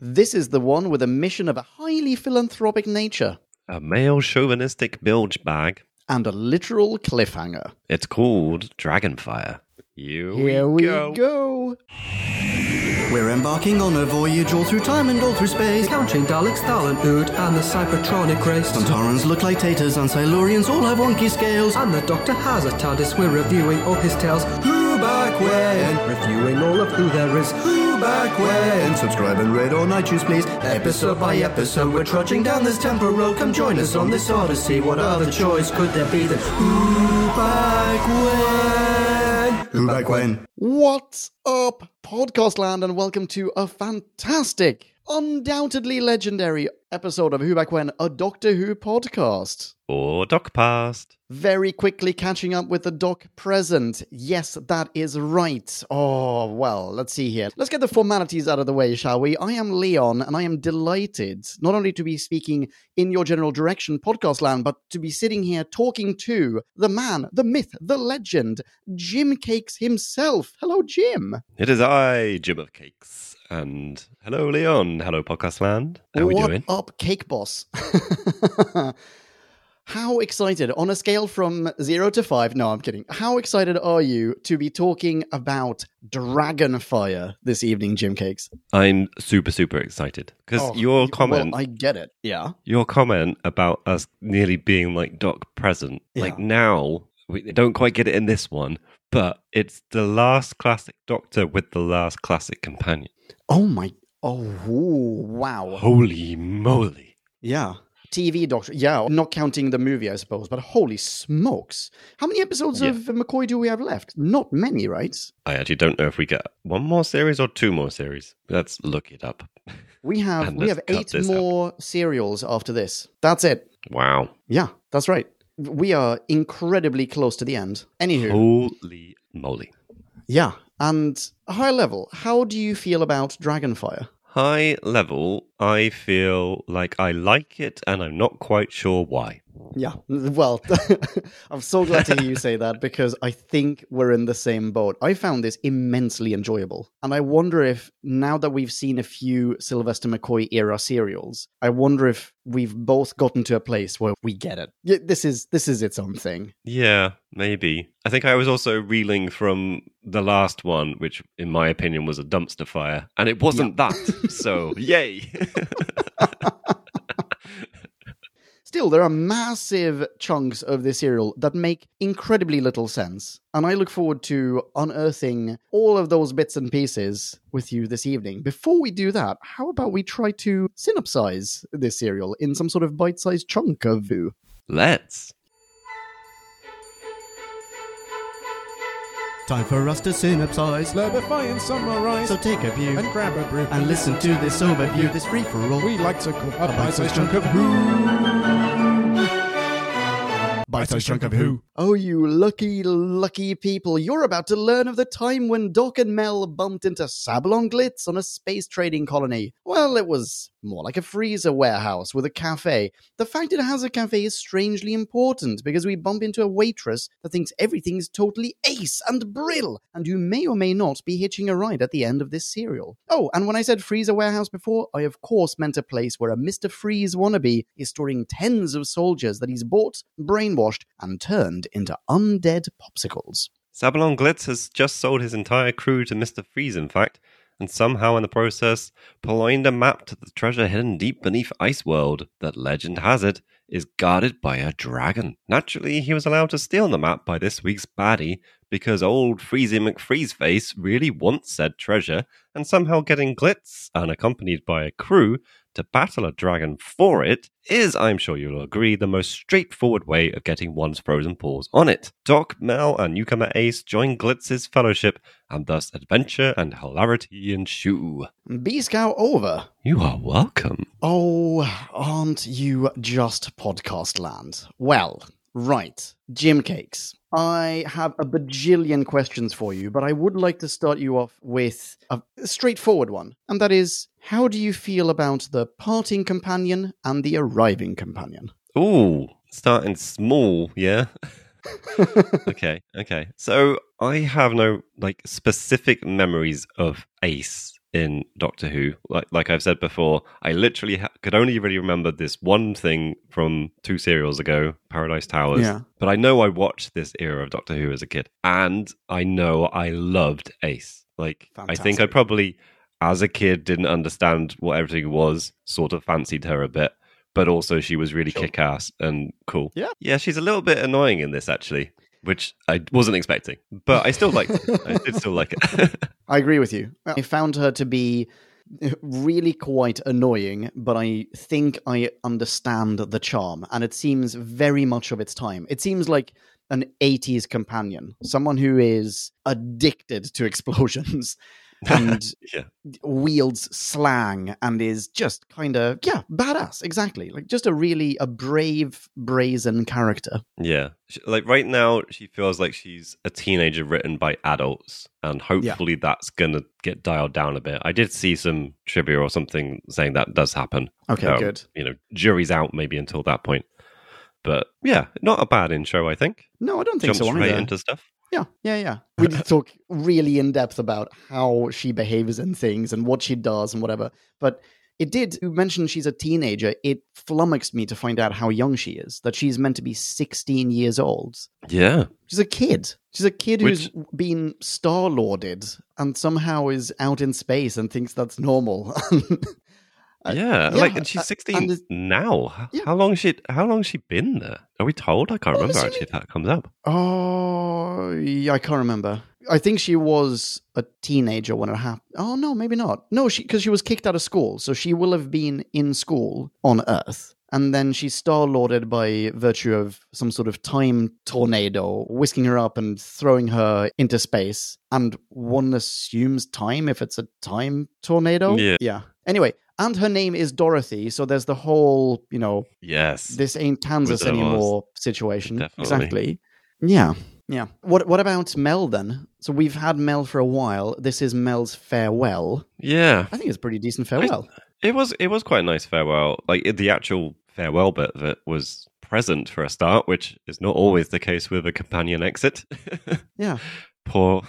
This is the one with a mission of a highly philanthropic nature A male chauvinistic bilge bag. and a literal cliffhanger. It's called Dragonfire. Here, Here we go. We're embarking on a voyage all through time and all through space. Counting Daleks, Thal Ood, and the Cybertronic race. Sontarans look like taters and Silurians all have wonky scales. And the Doctor has a TARDIS. We're reviewing all his tales. Who back when? Reviewing all of who there is. Who back when? Subscribe and rate on iTunes, please. Episode by episode, we're trudging down this temporal road. Come join us on this odyssey. What other choice could there be than Who back when? Who back when? What's up, podcast land, and welcome to a fantastic, undoubtedly legendary episode of Who Back When, a Doctor Who podcast. Or Doc Past. Very quickly catching up with the doc present. Yes, that is right. Oh, well, let's see here. Let's get the formalities out of the way, shall we? I am Leon, and I am delighted not only to be speaking in your general direction, podcast land, but to be sitting here talking to the man, the myth, the legend, Jim Cakes himself. Hello, Jim. It is I, Jim of Cakes. And hello, Leon. Hello, Podcast Land. How are we what doing? up, Cake Boss? How excited, on a scale from zero to five, no, I'm kidding. How excited are you to be talking about Dragonfire this evening, Jim Cakes? I'm super, super excited because Oh, your comment, Well, I get it. Yeah. your comment about us nearly being like Doc present, like now we don't quite get it in this one, but it's the last classic Doctor with the last classic companion. Oh my. Oh, wow. Holy moly! Yeah. TV Doctor. Yeah, not counting the movie, I suppose, but holy smokes. How many episodes Yeah. of McCoy do we have left? Not many, right? I actually don't know if we get one more series or two more series. Let's look it up. We have we have eight more serials after this. That's it. Wow! Yeah, that's right. We are incredibly close to the end. Anywho, Holy moly! yeah. And high level, how do you feel about Dragonfire? High level, I feel like I like it, and I'm not quite sure why. Yeah, well, I'm so glad to hear you say that because I think we're in the same boat. I found this immensely enjoyable. And I wonder if now that we've seen a few Sylvester McCoy era serials, I wonder if we've both gotten to a place where we get it. Yeah, This is this is its own thing. Yeah, maybe. I think I was also reeling from the last one, which, in my opinion, was a dumpster fire, and it wasn't that. So, yay! Still, there are massive chunks of this serial that make incredibly little sense. And I look forward to unearthing all of those bits and pieces with you this evening. Before we do that, how about we try to synopsize this serial in some sort of bite sized chunk of Who? Let's. Time for us to synopsize. Clarify and summarize So take a view and grab a brew and listen to this overview, this free for all. We like to call a bite-sized bite-sized chunk chunk of who. Bite-sized chunk of who? Oh, you lucky, lucky people. You're about to learn of the time when Doc and Mel bumped into Sabalom Glitz on a space trading colony. Well, it was more like a freezer warehouse with a cafe. The fact it has a cafe is strangely important because we bump into a waitress that thinks everything's totally ace and brill, and you may or may not be hitching a ride at the end of this serial. Oh, and when I said freezer warehouse before, I of course meant a place where a Mr. Freeze wannabe is storing tens of soldiers that he's bought, brainwashed, and turned into undead popsicles. Sabalom Glitz has just sold his entire crew to Mr. Freeze, in fact, and somehow in the process purloined a map to the treasure hidden deep beneath Ice World that, legend has it, is guarded by a dragon. Naturally, he was allowed to steal the map by this week's baddie because old Freezy McFreezeface really wants said treasure, and somehow getting Glitz, unaccompanied by a crew, to battle a dragon for it is, I'm sure you'll agree, the most straightforward way of getting one's frozen paws on it. Doc, Mel, and newcomer Ace join Glitz's fellowship, and thus adventure and hilarity ensue. B Scout over. You are welcome. Oh, aren't you just podcast land? Well, right. Jim Cakes. I have a bajillion questions for you, but I would like to start you off with a straightforward one. And that is how do you feel about the parting companion and the arriving companion? Ooh, starting small, yeah? okay, okay. So I have no like specific memories of Ace in Doctor Who. Like like I've said before, I literally ha- could only really remember this one thing from two serials ago, Paradise Towers. Yeah. But I know I watched this era of Doctor Who as a kid, and I know I loved Ace. Like I think I probably, as a kid, didn't understand what everything was. Sort of fancied her a bit, but also she was really Sure. kick ass and cool. Yeah. yeah. She's a little bit annoying in this actually, which I wasn't expecting, but I still liked it. I did still like it. I agree with you. I found her to be really quite annoying, but I think I understand the charm, and it seems very much of its time. It seems like an 80s companion, someone who is addicted to explosions and yeah. wields slang and is just kind of, yeah, badass. Exactly. Like just a really, a brave, brazen character. Yeah. Like right now, she feels like she's a teenager written by adults, and hopefully that's going to get dialed down a bit. I did see some trivia or something saying that does happen. Okay, Um, good. You know, jury's out maybe until that point. But yeah, not a bad intro, I think. No, I don't think Jumps so right either. into stuff. Yeah, yeah, yeah. We did talk really in depth about how she behaves in things and what she does and whatever. But it did you mentioned she's a teenager. It flummoxed me to find out how young she is. That she's meant to be 16 years old. Yeah. She's a kid. She's a kid who's been star lorded and somehow is out in space and thinks that's normal. Uh, yeah, yeah, like and uh, she's sixteen and now. Yeah. How long she? How long she been there? Are we told? I can't Well, remember actually if that comes up. Oh, yeah, I can't remember. I think she was a teenager when it happened. Oh no, maybe not. No, she because she was kicked out of school, so she will have been in school on Earth, and then she's star lorded by virtue of some sort of time tornado, whisking her up and throwing her into space. And one assumes time if it's a time tornado. Yeah. yeah. Anyway, and her name is Dorothy, so there's the whole, you know, Yes. this ain't Kansas anymore situation. Definitely. Exactly. Yeah. Yeah. What what about Mel then? So we've had Mel for a while. This is Mel's farewell. yeah. I think it's a pretty decent farewell. It was it was quite a nice farewell. Like it- the actual farewell bit of it was present for a start, which is not always the case with a companion exit. Yeah. poor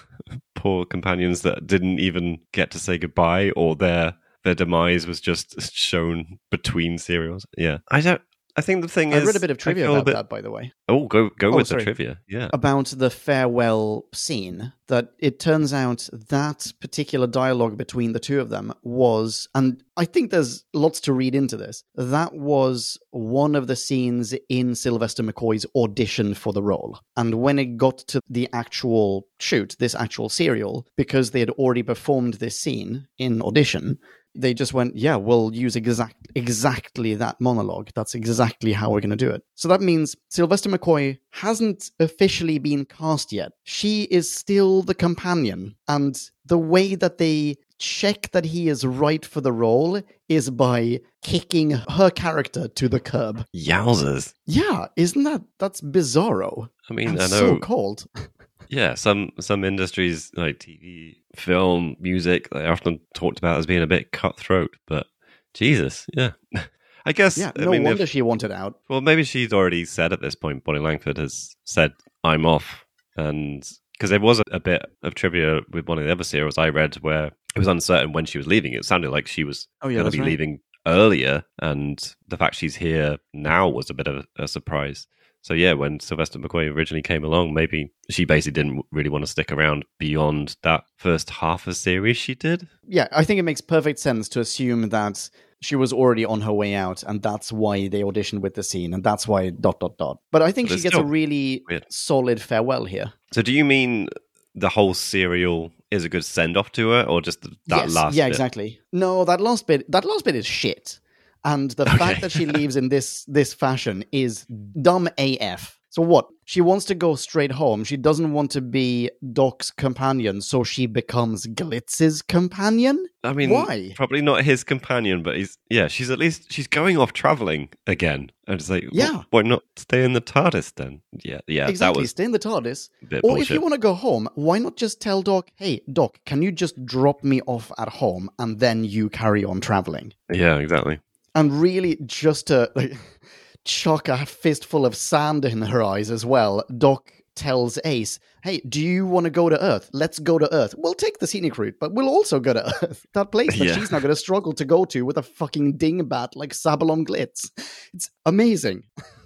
poor companions that didn't even get to say goodbye or their their demise was just shown between serials. Yeah. I don't I think the thing I is I read a bit of trivia about bit- that, by the way. Oh, go go Oh, with sorry. the trivia. Yeah. About the farewell scene. That it turns out that particular dialogue between the two of them was, and I think there's lots to read into this. That was one of the scenes in Sylvester McCoy's audition for the role. And when it got to the actual shoot, this actual serial, because they had already performed this scene in audition, they just went, yeah, we'll use exact exactly that monologue. That's exactly how we're going to do it. So that means Sylvester McCoy hasn't officially been cast yet. She is still the companion, and the way that they check that he is right for the role is by kicking her character to the curb. Yowzers. Yeah, isn't that that's bizarro? I mean, and I know so cold. Yeah, some some industries like TV, film, music, they're often talked about as being a bit cutthroat. But Jesus, yeah, I guess. Yeah, I no mean, if- wonder she wanted out. well, maybe she's already said at this point. Bonnie Langford has said, "I'm off," and because there was a, a bit of trivia with one of the other serials I read where it was uncertain when she was leaving. It sounded like she was Oh yeah, going to be right. leaving earlier, and the fact she's here now was a bit of a, a surprise. So yeah, when Sylvester McCoy originally came along, maybe she basically didn't really want to stick around beyond that first half of series she did. Yeah, I think it makes perfect sense to assume that she was already on her way out, and that's why they auditioned with the scene, and that's why dot dot dot. But I think But she gets a really weird. solid farewell here. So do you mean the whole serial is a good send off to her, or just that Yes, last? yeah, bit? exactly. No, that last bit, that last bit is shit, and the Okay. fact that she leaves in this this fashion is dumb AF. So what? She wants to go straight home. She doesn't want to be Doc's companion, so she becomes Glitz's companion. I mean, Why? Probably not his companion, but he's yeah. She's at least she's going off traveling again. And it's like, Yeah. why not stay in the TARDIS then? Yeah, yeah. exactly. That was Stay in the TARDIS. Or bullshit. if you want to go home, why not just tell Doc, hey, Doc, can you just drop me off at home and then you carry on traveling? Yeah, exactly. And really, just to like, chuck a fistful of sand in her eyes as well, Doc tells Ace, "Hey, do you want to go to Earth? Let's go to Earth. We'll take the scenic route, but we'll also go to Earth, that place that Yeah. she's not going to struggle to go to with a fucking dingbat like Sabalom Glitz. It's amazing."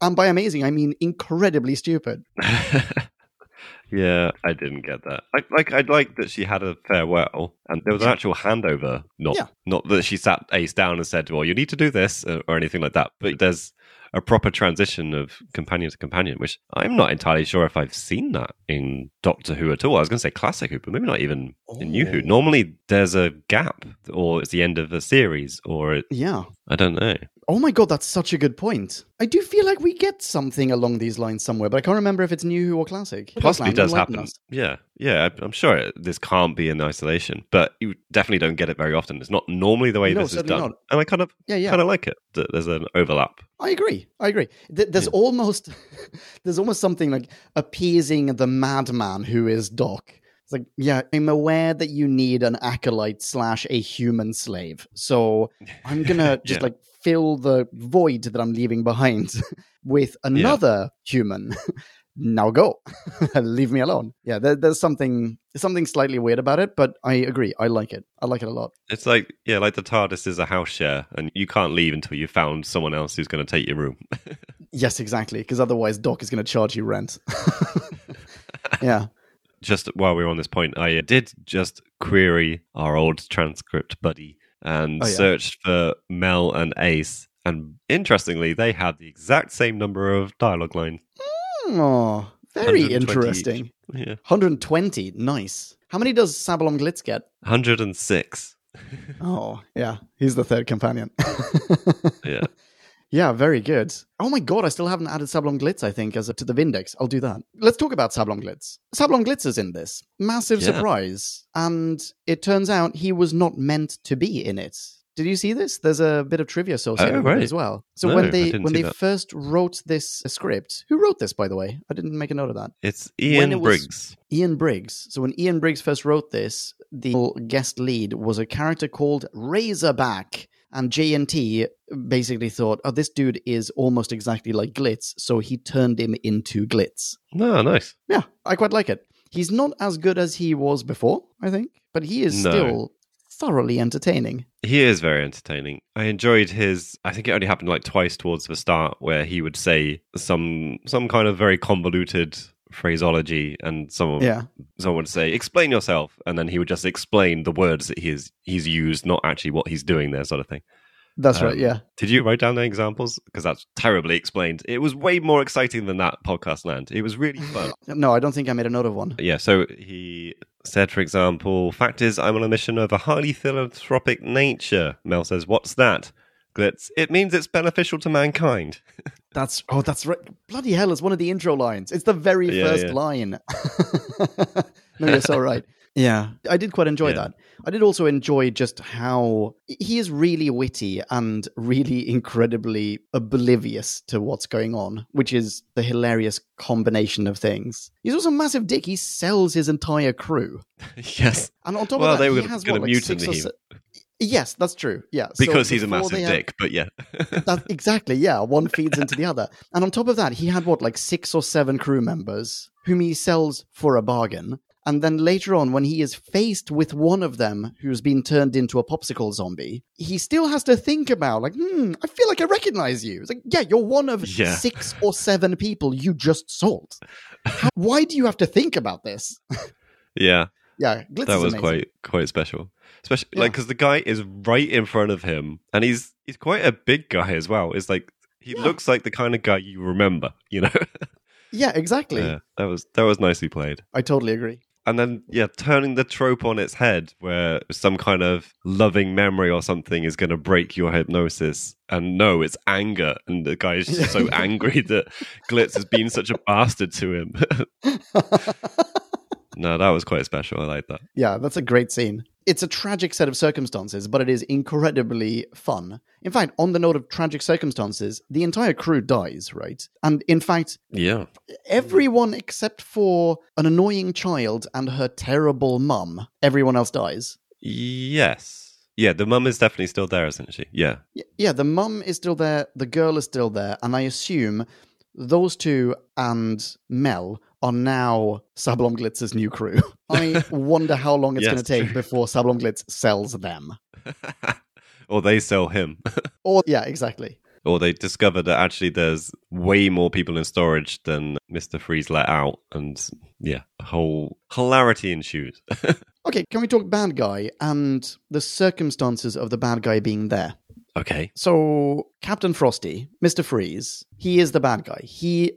And by amazing, I mean incredibly stupid. Yeah, I didn't get that. Like, like I'd like that she had a farewell, and there was an actual handover. Not, Yeah. not that she sat Ace down and said, "Well, you need to do this" uh, or anything like that. But there's a proper transition of companion to companion, which I'm not entirely sure if I've seen that in Doctor Who at all. I was going to say classic Who, but maybe not even in New Who. Oh. Normally, there's a gap, or it's the end of a series, or it, Yeah. I don't know. Oh my god, that's such a good point. I do feel like we get something along these lines somewhere, but I can't remember if it's new Who or classic. Possibly does happen. us. Yeah, yeah. I- I'm sure it, this can't be in isolation, but you definitely don't get it very often. It's not normally the way No, this is done, not. and I kind of Yeah, yeah. kind of like it. that There's an overlap. I agree. I agree. There's Yeah. almost there's almost something like appeasing the madman who is Doc. It's like, yeah, I'm aware that you need an acolyte slash a human slave, so I'm gonna just Yeah. like fill the void that I'm leaving behind with another human. Now go, leave me alone. Yeah, there, there's something something slightly weird about it, but I agree. I like it. I like it a lot. It's like yeah, like the TARDIS is a house share, and you can't leave until you found someone else who's going to take your room. Yes, exactly. Because otherwise, Doc is going to charge you rent. yeah. just while we are on this point, I did just query our old transcript buddy and Oh, yeah. searched for Mel and Ace. And interestingly, they had the exact same number of dialogue lines. Oh, very interesting. each. Yeah. 120. Nice. How many does Sabalom Glitz get? 106. Oh, yeah. He's the third companion. Yeah. yeah, very good. Oh my god, I still haven't added Sablon Glitz, I think, as a, to the Vindex. I'll do that. Let's talk about Sablon Glitz. Sablon Glitz is in this. Massive Yeah. surprise. And it turns out he was not meant to be in it. Did you see this? There's a bit of trivia associated Oh, with it as well. So No, when they when they that. first wrote this uh, script, who wrote this by the way? I didn't make a note of that. It's Ian it Briggs. Ian Briggs. So when Ian Briggs first wrote this, the guest lead was a character called Razorback. And JNT basically thought, oh, this dude is almost exactly like Glitz. So he turned him into Glitz. No, nice. Yeah, I quite like it. He's not as good as he was before, I think, but he is No. still thoroughly entertaining. He is very entertaining. I enjoyed his. I think it only happened like twice towards the start, where he would say some some kind of very convoluted phraseology, and someone Yeah. someone would say, "Explain yourself," and then he would just explain the words that he's he's used, not actually what he's doing there, sort of thing. That's right, Um, yeah. Did you write down the examples? Because that's terribly explained. It was way more exciting than that podcast land. It was really fun. No, I don't think I made a note of one. Yeah, so he said, for example, fact is, I'm on a mission of a highly philanthropic nature. Mel says, What's that? Glitz, it means it's beneficial to mankind. That's oh, that's right. Bloody hell! It's one of the intro lines. It's the very Yeah, first yeah. line. no, you're so right. Yeah, I did quite enjoy Yeah. that. I did also enjoy just how he is really witty and really incredibly oblivious to what's going on, which is the hilarious combination of things. He's also a massive dick. He sells his entire crew, yes. and on top Well, of that, they he were has gonna what, like six or him. se- Yes, that's true. Yeah, So Because he's a massive had- dick, but yeah. that, exactly, yeah. One feeds into the other. And on top of that, he had what, like six or seven crew members whom he sells for a bargain. And then later on, when he is faced with one of them who's been turned into a popsicle zombie, he still has to think about, like, hmm, I feel like I recognize you. It's like, yeah, you're one of Yeah. six or seven people you just sold. How, why do you have to think about this? yeah. Yeah, Glitz that was amazing. quite quite special. Especially Yeah. like because the guy is right in front of him, and he's he's quite a big guy as well. It's like he Yeah. looks like the kind of guy you remember, you know. Yeah, exactly. yeah, that was that was nicely played. I totally agree. And then yeah, turning the trope on its head, where some kind of loving memory or something is going to break your hypnosis, and no, it's anger, and the guy is just so angry that Glitz has been such a bastard to him. no, that was quite special. I like that. Yeah, that's a great scene. It's a tragic set of circumstances, but it is incredibly fun. In fact, on the note of tragic circumstances, the entire crew dies, right? And in fact, Yeah, everyone except for an annoying child and her terrible mum, everyone else dies. Yes. Yeah, the mum is definitely still there, isn't she? Yeah. Yeah, the mum is still there, the girl is still there, and I assume those two and Mel are now Sablon Glitz's new crew. I wonder how long it's Yes, going to take before Sablon Glitz sells them. or they sell him. Or, yeah, exactly. or they discover that actually there's way more people in storage than Mr. Freeze let out. And yeah, whole hilarity ensues. Okay, can we talk bad guy and the circumstances of the bad guy being there? okay. So, Captain Frosty, Mr. Freeze, he is the bad guy. He.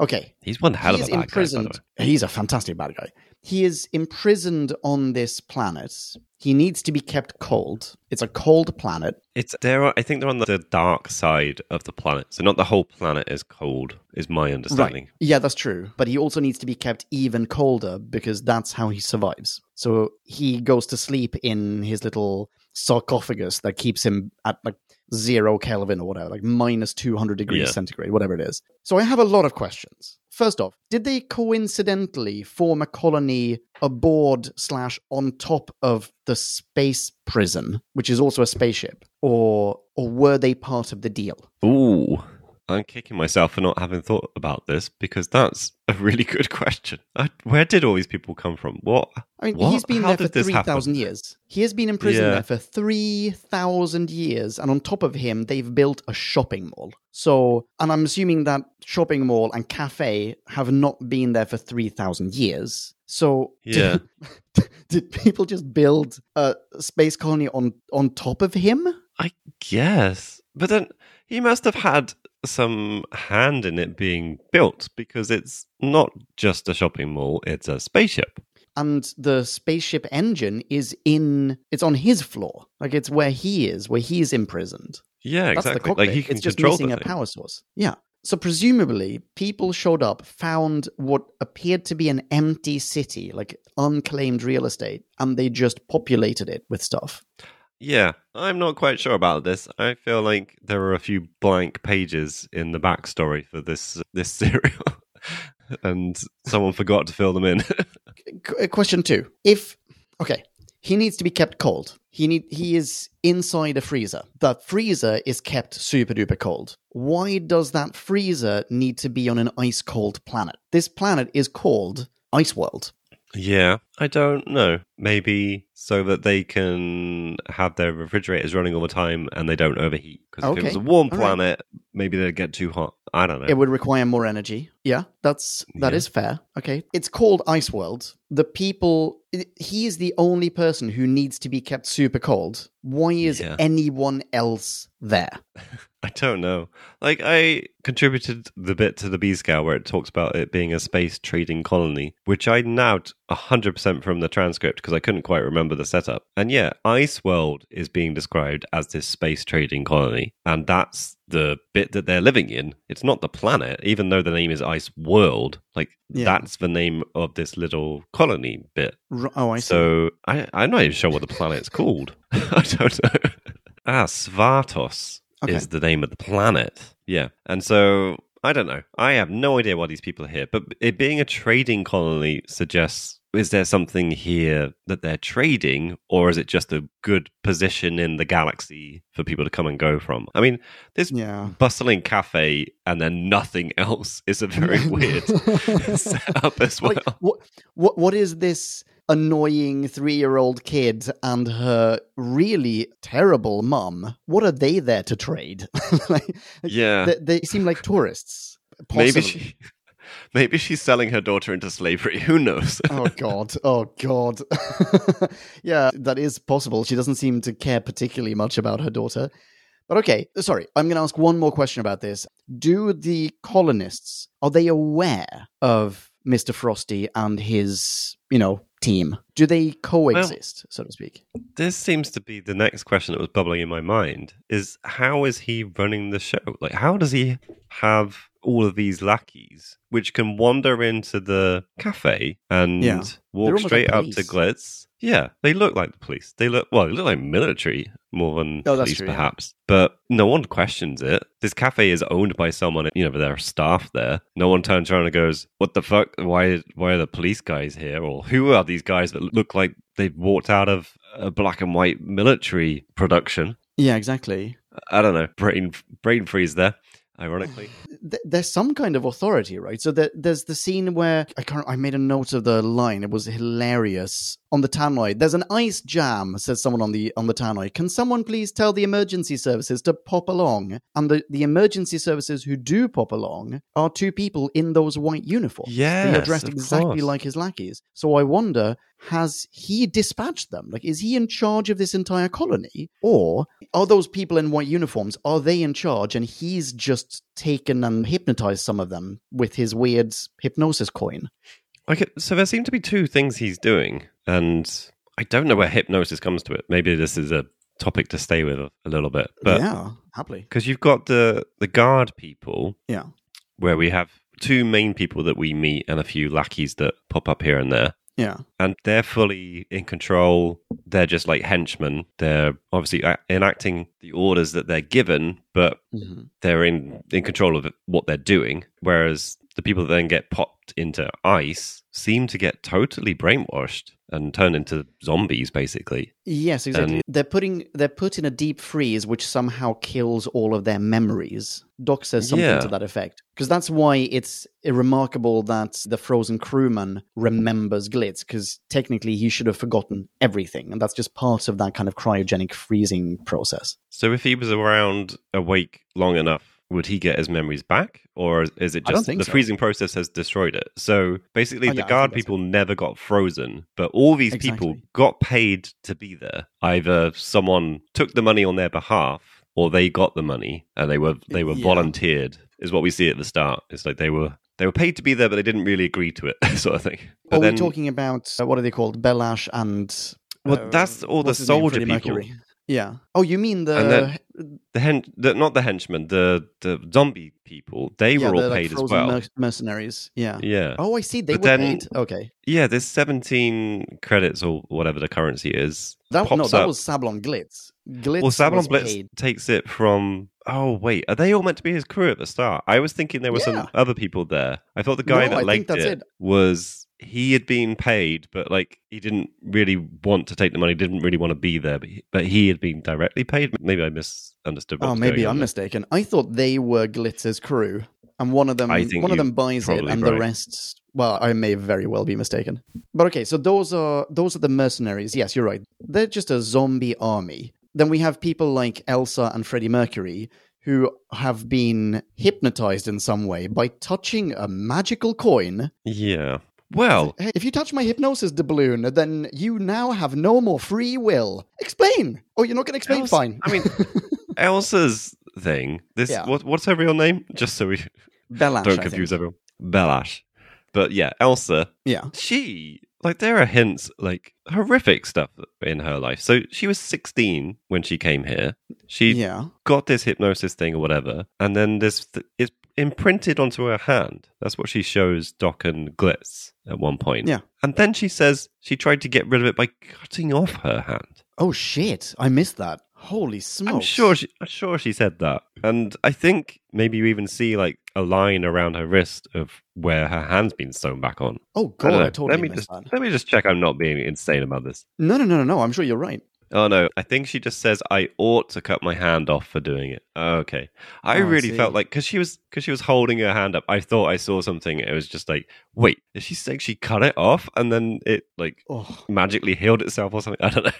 Okay, He's one hell of a bad guy, the imprisoned. way. He's a fantastic bad guy. He is imprisoned on this planet. He needs to be kept cold. It's a cold planet. It's they're I think they're on the dark side of the planet. So not the whole planet is cold, is my understanding. Yeah, that's true. But he also needs to be kept even colder because that's how he survives. So he goes to sleep in his little sarcophagus that keeps him at like zero Kelvin or whatever, like minus 200 degrees Yeah. centigrade, whatever it is. So I have a lot of questions. First off, did they coincidentally form a colony aboard slash on top of the space prison, which is also a spaceship? Or or were they part of the deal? Ooh. I'm kicking myself for not having thought about this because that's a really good question. I, where did all these people come from? What? I mean, What? he's been How there for did this happen? 3,000 years. He has been in prison Yeah. there for 3,000 years. And on top of him, they've built a shopping mall. So, and I'm assuming that shopping mall and cafe have not been there for 3,000 years. So, Yeah. did, did people just build a space colony on, on top of him? I guess. But then he must have had some hand in it being built because it's not just a shopping mall, it's a spaceship. And the spaceship engine is in, it's on his floor. Like it's where he is, where he is imprisoned. Yeah, That's the exactly. Like he can it's just missing a power source. Yeah. So presumably, people showed up, found what appeared to be an empty city, like unclaimed real estate, and they just populated it with stuff. Yeah, I'm not quite sure about this. I feel like there are a few blank pages in the backstory for this this serial, and someone forgot to fill them in. Qu- question two: If okay, he needs to be kept cold. He need he is inside a freezer. That freezer is kept super duper cold. Why does that freezer need to be on an ice cold planet? This planet is called Ice World. yeah, I don't know. Maybe so that they can have their refrigerators running all the time and they don't overheat. Because okay. if it was a warm all planet, right. maybe they'd get too hot. I don't know. It would require more energy. Yeah, that's that yeah. is fair. Okay, it's called Ice World. The people. He is the only person who needs to be kept super cold. Why is yeah. anyone else there? I don't know. Like I contributed the bit to the B scale where it talks about it being a space trading colony, which I now 100% from the transcript because I couldn't quite remember the setup. And yeah, Ice World is being described as this space trading colony, and that's the bit that they're living in. It's not the planet, even though the name is Ice World. Like yeah. that's the name of this little colony bit. oh, I see. So I, am not even sure what the planet's called. I don't know. ah, Svartos okay. is the name of the planet. Yeah, and so I don't know. I have no idea why these people are here, but it being a trading colony suggests is there something here that they're trading, or is it just a good position in the galaxy for people to come and go from? I mean, this yeah. bustling cafe and then nothing else is a very weird setup as well. Like, what, what, what is this annoying three year old kid and her really terrible mum? What are they there to trade? like, yeah. they, they seem like tourists. Maybe she, maybe she's selling her daughter into slavery. Who knows? oh god. Oh god. Yeah that is possible. She doesn't seem to care particularly much about her daughter. But okay sorry. I'm going to ask one more question about this. Do the colonists are they aware of mr frosty and his you know team? Do they coexist so to speak? this seems to be the next question that was bubbling in my mind: is how is he running the show? Like, how does he have all of these lackeys which can wander into the cafe and Yeah. Walk straight like up to. Glitz? Yeah, they look like the police. They look well. They look like military more than Oh, police, true, yeah. perhaps. But no one questions it. This cafe is owned by someone. You know, there are staff there. No one turns around and goes, "What the fuck? Why? Why are the police guys here? Or who are these guys that look like they've walked out of a black and white military production?" yeah exactly I don't know. Brain brain freeze there. Ironically, th- there's some kind of authority, right? So there, there's the scene where I can't. I made a note of the line. It was hilarious on the tannoy. There's an ice jam, says someone on the on the tannoy. Can someone please tell the emergency services to pop along? And the the emergency services who do pop along are two people in those white uniforms. Yeah, they are dressed exactly course. like his lackeys. So I wonder. Has he dispatched them? Like, is he in charge of this entire colony? Or are those people in white uniforms, are they in charge and he's just taken and hypnotized some of them with his weird hypnosis coin? Okay, so there seem to be two things he's doing, and I don't know where hypnosis comes to it. Maybe this is a topic to stay with a, a little bit, but yeah, happily. because you've got the the guard people, Yeah. where we have two main people that we meet and a few lackeys that pop up here and there. Yeah. and they're fully in control. They're just like henchmen. They're obviously enacting the orders that they're given, but Mhm. they're in in control of what they're doing. Whereas the people that then get popped into ice seem to get totally brainwashed and turn into zombies, basically. Yes, exactly. And- they're putting they're put in a deep freeze, which somehow kills all of their memories. Doc says something Yeah. to that effect because that's why it's remarkable that the frozen crewman remembers Glitz because technically he should have forgotten everything, and that's just part of that kind of cryogenic freezing process. So if he was around awake long enough, would he get his memories back, or is it just the so. freezing process has destroyed it? So basically, Oh, the yeah, I guard people never got frozen, but all these people got paid to be there. Either someone took the money on their behalf, or they got the money and they were they were Yeah. volunteered. Is what we see at the start. It's like they were they were paid to be there, but they didn't really agree to it, sort of thing. But Are then, we talking about uh, what are they called? Belash and Well, uh, that's all the what's his name? soldier people. Mercury. Yeah. Oh, you mean the, then- the hen, the, not the henchmen, the the zombie people. They yeah, were all the, like, paid as well. mer- mercenaries? Yeah. yeah. Oh, I see. They But were then- paid. Okay. Yeah, there's 17 credits or whatever the currency is. That, no, that up. was Sablon Glitz. Glitz Well, Sablon Blitz paid. takes it from. Oh wait, are they all meant to be his crew at the start? I was thinking there were Yeah. some other people there. I thought the guy No, I that think legged it, it. was he had been paid, but like he didn't really want to take the money. Didn't really want to be there, but he, but he had been directly paid. Maybe I misunderstood. What Oh, maybe I'm mistaken. I thought they were Glitter's crew, and one of them, one of them buys it, and the rest. Well, I may very well be mistaken. But okay, so those are those are the mercenaries. Yes, you're right. They're just a zombie army. Then we have people like Elsa and Freddie Mercury who have been hypnotized in some way by touching a magical coin. Yeah. Well, Hey, if you touch my hypnosis doubloon, then you now have no more free will. Explain. Oh, you're not going to explain? Elsa- Fine. I mean, Elsa's thing. This Yeah. what, what's her real name? Just so we Belash, don't confuse everyone. Belash. But yeah, Elsa. Yeah. She like there are hints like horrific stuff in her life. So she was 16 when she came here. She Yeah. got this hypnosis thing or whatever, and then this th- is imprinted onto her hand. That's what she shows Doc and Glitz at one point. Yeah. And then she says she tried to get rid of it by cutting off her hand. Oh shit! I missed that. Holy smokes! I'm sure she, I'm sure she said that, and I think maybe you even see like a line around her wrist of where her hand's been sewn back on. Oh god, know. I, totally let me just that. let me just check. I'm not being insane about this. No, no, no, no, no. I'm sure you're right. Oh no, I think she just says I ought to cut my hand off for doing it. Oh, okay, I Oh, really see. felt like because she was because she was holding her hand up. I thought I saw something. It was just like, wait, is she saying she cut it off and then it like Oh, magically healed itself or something? I don't know.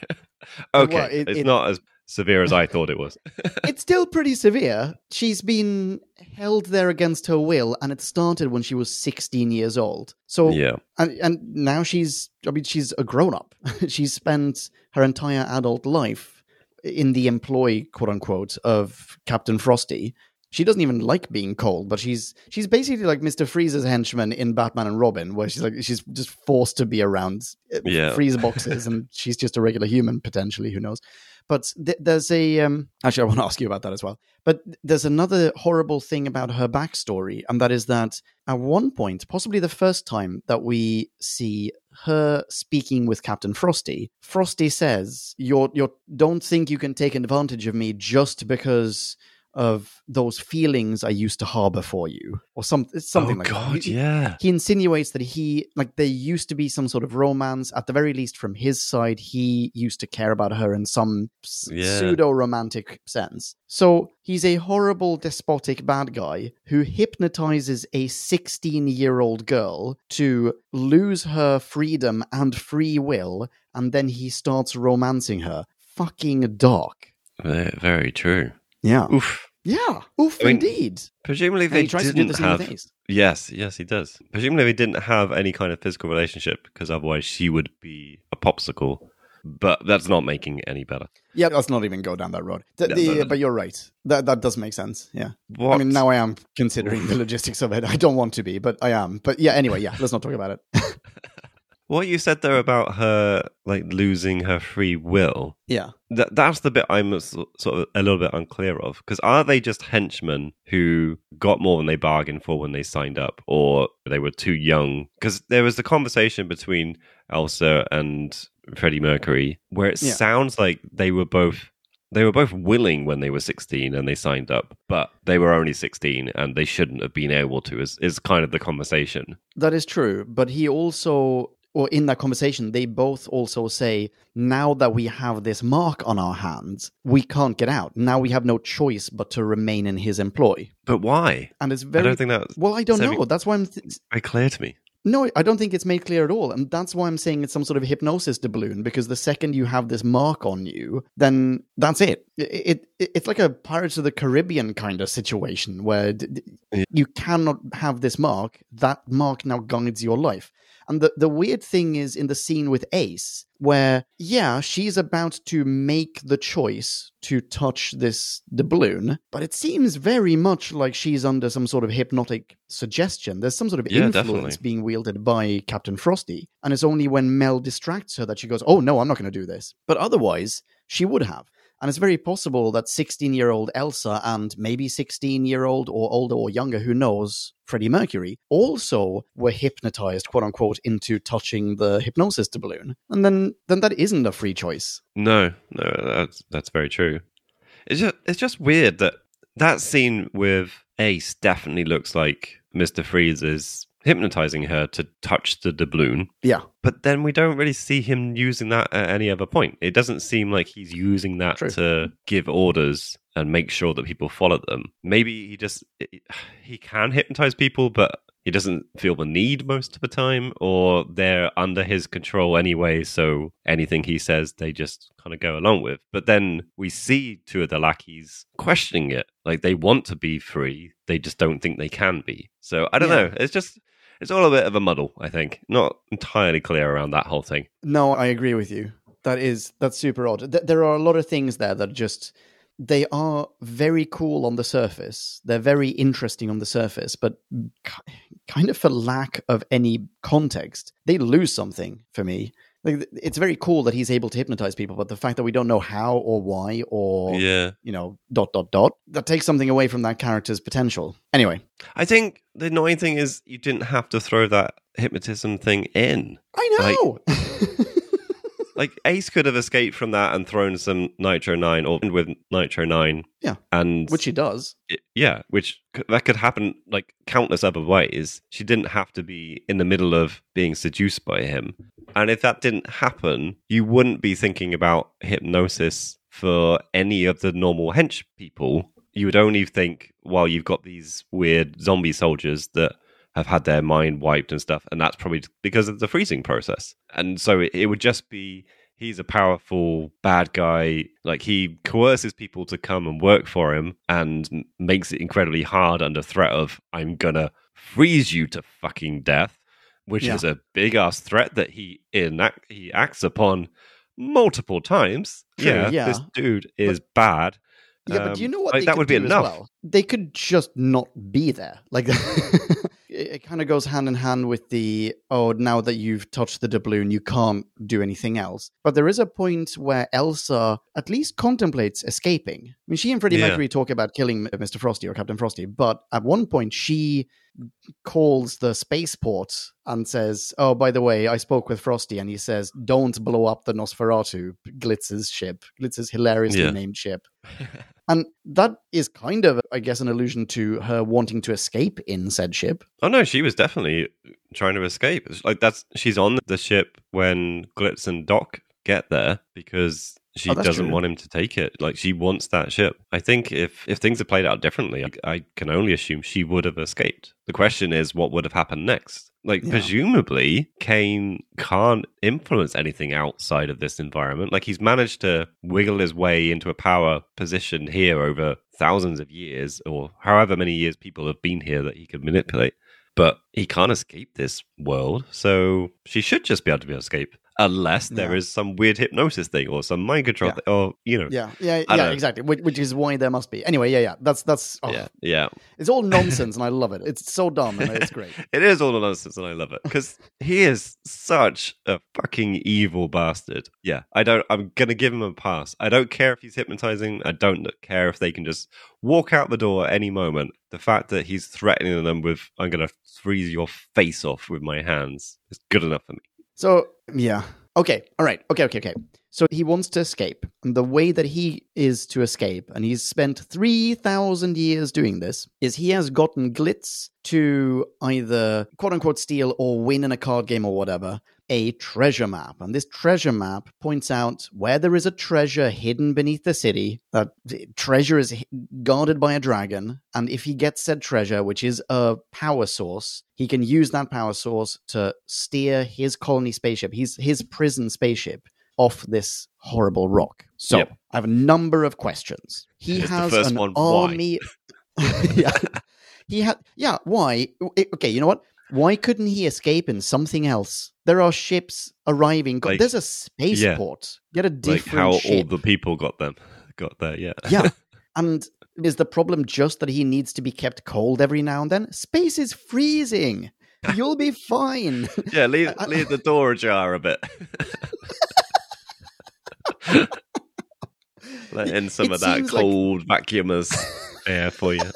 okay, it- it's it- not as severe as I thought it was. it's still pretty severe. She's been held there against her will, and it started when she was 16 years old. So, yeah, and, and now she's, I mean, she's a grown up. she's spent her entire adult life in the employ, quote unquote, of Captain Frosty. She doesn't even like being cold, but she's she's basically like Mister Freeze's henchman in Batman and Robin, where she's like she's just forced to be around uh, Yeah. freezer boxes, and she's just a regular human potentially. Who knows? But th- there's a um, actually I want to ask you about that as well. But there's another horrible thing about her backstory, and that is that at one point, possibly the first time that we see her speaking with Captain Frosty, Frosty says, "You're you don't think you can take advantage of me just because of those feelings I used to harbor for you, or some something oh like God, that. He- yeah. he insinuates that he like there used to be some sort of romance at the very least from his side he used to care about her in some Yeah. pseudo romantic sense so he's a horrible despotic bad guy who hypnotizes a 16 year old girl to lose her freedom and free will and then he starts romancing her fucking dark Ve- Very true. Yeah Oof. yeah oof I mean, indeed Presumably they he tries to do didn't have. Yes, yes, he does. Presumably they didn't have any kind of physical relationship because otherwise she would be a popsicle. But that's not making it any better. Yeah, let's not even go down that road. The- No, the- no, no. But you're right. That that does make sense. Yeah. What? I mean, now I am considering the logistics of it. I don't want to be, but I am. But yeah, anyway, yeah, let's not talk about it. what you said there about her like losing her free will. yeah. That that's the bit I'm sort of a little bit unclear of because are they just henchmen who got more than they bargained for when they signed up, or they were too young? Because there was the conversation between Elsa and Freddie Mercury where it Yeah. sounds like they were both they were both willing when they were 16 and they signed up, but they were only 16 and they shouldn't have been able to. Is is kind of the conversation. That is true. But he also, or in that conversation, they both also say, now that we have this mark on our hands, we can't get out. Now we have no choice but to remain in his employ. But why? And it's I very. don't think that's well, I don't know. That's why I'm. Th- very clear to me. No, I don't think it's made clear at all. And that's why I'm saying it's some sort of hypnosis doubloon, because the second you have this mark on you, then that's it. It, it It's like a Pirates of the Caribbean kind of situation where d- d- Yeah. you cannot have this mark. That mark now guides your life. And the, the weird thing is in the scene with Ace, where, yeah, she's about to make the choice to touch this doubloon, but it seems very much like she's under some sort of hypnotic suggestion. There's some sort of Yeah, influence definitely. being wielded by Captain Frosty. And it's only when Mel distracts her that she goes, Oh, no, I'm not going to do this. But otherwise, she would have. And it's very possible that 16 year old Elsa and maybe 16 year old or older or younger, who knows, Freddie Mercury, also were hypnotized, quote unquote, into touching the hypnosis balloon. And then, then that isn't a free choice. No, no, that's that's very true. It's just it's just weird that that scene with Ace definitely looks like Mister Freeze is hypnotizing her to touch the doubloon, Yeah, but then we don't really see him using that at any other point. It doesn't seem like he's using that True. to give orders and make sure that people follow them. Maybe he just he can hypnotize people, but he doesn't feel the need most of the time, or they're under his control anyway. So anything he says, they just kind of go along with. But then we see two of the lackeys questioning it, like they want to be free, they just don't think they can be. So I don't Yeah. know. It's just it's all a bit of a muddle. I think not entirely clear around that whole thing. No, I agree with you. That is that's super odd. Th- there are a lot of things there that are just they are very cool on the surface. They're very interesting on the surface, but ki- kind of for lack of any context, they lose something for me. Like it's very cool that he's able to hypnotize people, but the fact that we don't know how or why or Yeah. you know dot dot dot that takes something away from that character's potential. Anyway, I think the annoying thing is you didn't have to throw that hypnotism thing in. I know. Like Ace could have escaped from that and thrown some Nitro Nine or with Nitro Nine. Yeah. and Which he does. it- yeah, which that could happen like countless other ways. She didn't have to be in the middle of being seduced by him. And if that didn't happen, you wouldn't be thinking about hypnosis for any of the normal hench people. You would only think, well, you've got these weird zombie soldiers that have had their mind wiped and stuff, and that's probably because of the freezing process. And so it, it would just be he's a powerful bad guy. Like he coerces people to come and work for him and makes it incredibly hard under threat of I'm gonna freeze you to fucking death, which Yeah. is a big ass threat that he enact he acts upon multiple times. True, yeah, yeah. this dude is bad. Yeah, but do you Um, know what like, that could would be enough. well? They could just not be there. Like it, kind of goes hand in hand with the oh, now that you've touched the doubloon, you can't do anything else. But there is a point where Elsa at least contemplates escaping. I mean, she and Freddie Yeah. Mercury talk about killing uh, Mr. Frosty or Captain Frosty, but at one point she calls the spaceport and says, "Oh, by the way, I spoke with Frosty, and he says don't blow up the Nosferatu, Glitz's ship, Glitz's hilariously Yeah. named ship." and that is kind of, I guess, an allusion to her wanting to escape in said ship. Oh no, she was definitely trying to escape. Like that's she's on the ship when Glitz and Doc get there because she Oh, doesn't true. want him to take it. Like she wants that ship. I think if if things had played out differently, I, I can only assume she would have escaped. The question is, what would have happened next? Like Yeah. presumably, Kane can't influence anything outside of this environment. Like he's managed to wiggle his way into a power position here over thousands of years, or however many years people have been here that he could manipulate but he can't escape this world. So she should just be able to be able to escape, unless there Yeah. is some weird hypnosis thing or some mind control Yeah. thing, or you know, Yeah, yeah, yeah, exactly. Which, which is why there must be. Anyway, yeah, yeah. That's that's. Oh, yeah, yeah. It's all nonsense, and I love it. It's so dumb, and it's great. It is all nonsense, and I love it because he is such a fucking evil bastard. Yeah, I don't. I'm gonna give him a pass. I don't care if he's hypnotizing. I don't care if they can just walk out the door at any moment. The fact that he's threatening them with "I'm gonna freeze your face off with my hands" is good enough for me. So yeah. Okay. All right. Okay. Okay. Okay. So he wants to escape, and the way that he is to escape, and he's spent three thousand years doing this, is he has gotten Glitz to either quote unquote steal or win in a card game or whatever a treasure map, and this treasure map points out where there is a treasure hidden beneath the city. That treasure is guarded by a dragon, and if he gets said treasure, which is a power source, he can use that power source to steer his colony spaceship, his his prison spaceship, off this horrible rock. So Yep. I have a number of questions. He Here's has an one, army. yeah, he had. Yeah, why? Okay, you know what? Why couldn't he escape in something else? There are ships arriving. Like- There's a spaceport. Get a Like different how all the people got them, got there. Yeah, yeah. And is the problem just that he needs to be kept cold every now and then? Space is freezing. You'll be fine. yeah. Leave leave the door ajar a bit. Let in some It of that seems like- cold vacuumous air for you.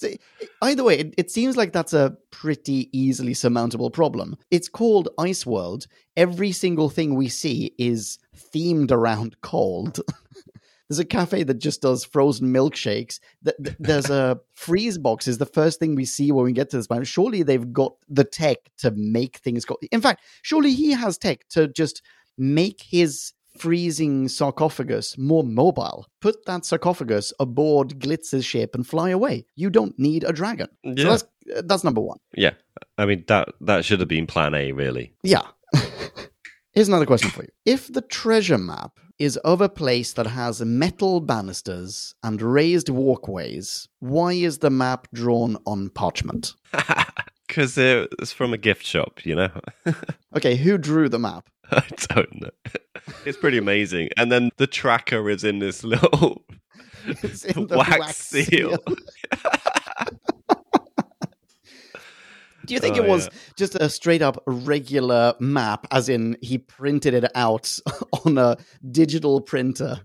See, either way, it, it seems like that's a pretty easily surmountable problem. It's called Ice World. Every single thing we see is themed around cold. There's a cafe that just does frozen milkshakes. Th- th- There's a freeze box. Is the first thing we see when we get to this planet. Surely they've got the tech to make things go. In fact, surely he has tech to just make his freezing sarcophagus more mobile. Put that sarcophagus aboard Glitz's ship and fly away. You don't need a dragon. So Yeah. that's uh, that's number one. Yeah, I mean that that should have been Plan A, really. Yeah. Here's another question for you. If the treasure map is of a place that has metal banisters and raised walkways, why is the map drawn on parchment? Because it's from a gift shop, you know. Okay, who drew the map? I don't know. It's pretty amazing. And then the tracker is in this little in wax, wax seal. seal. Do you think Oh, it was yeah. just a straight up regular map, as in he printed it out on a digital printer?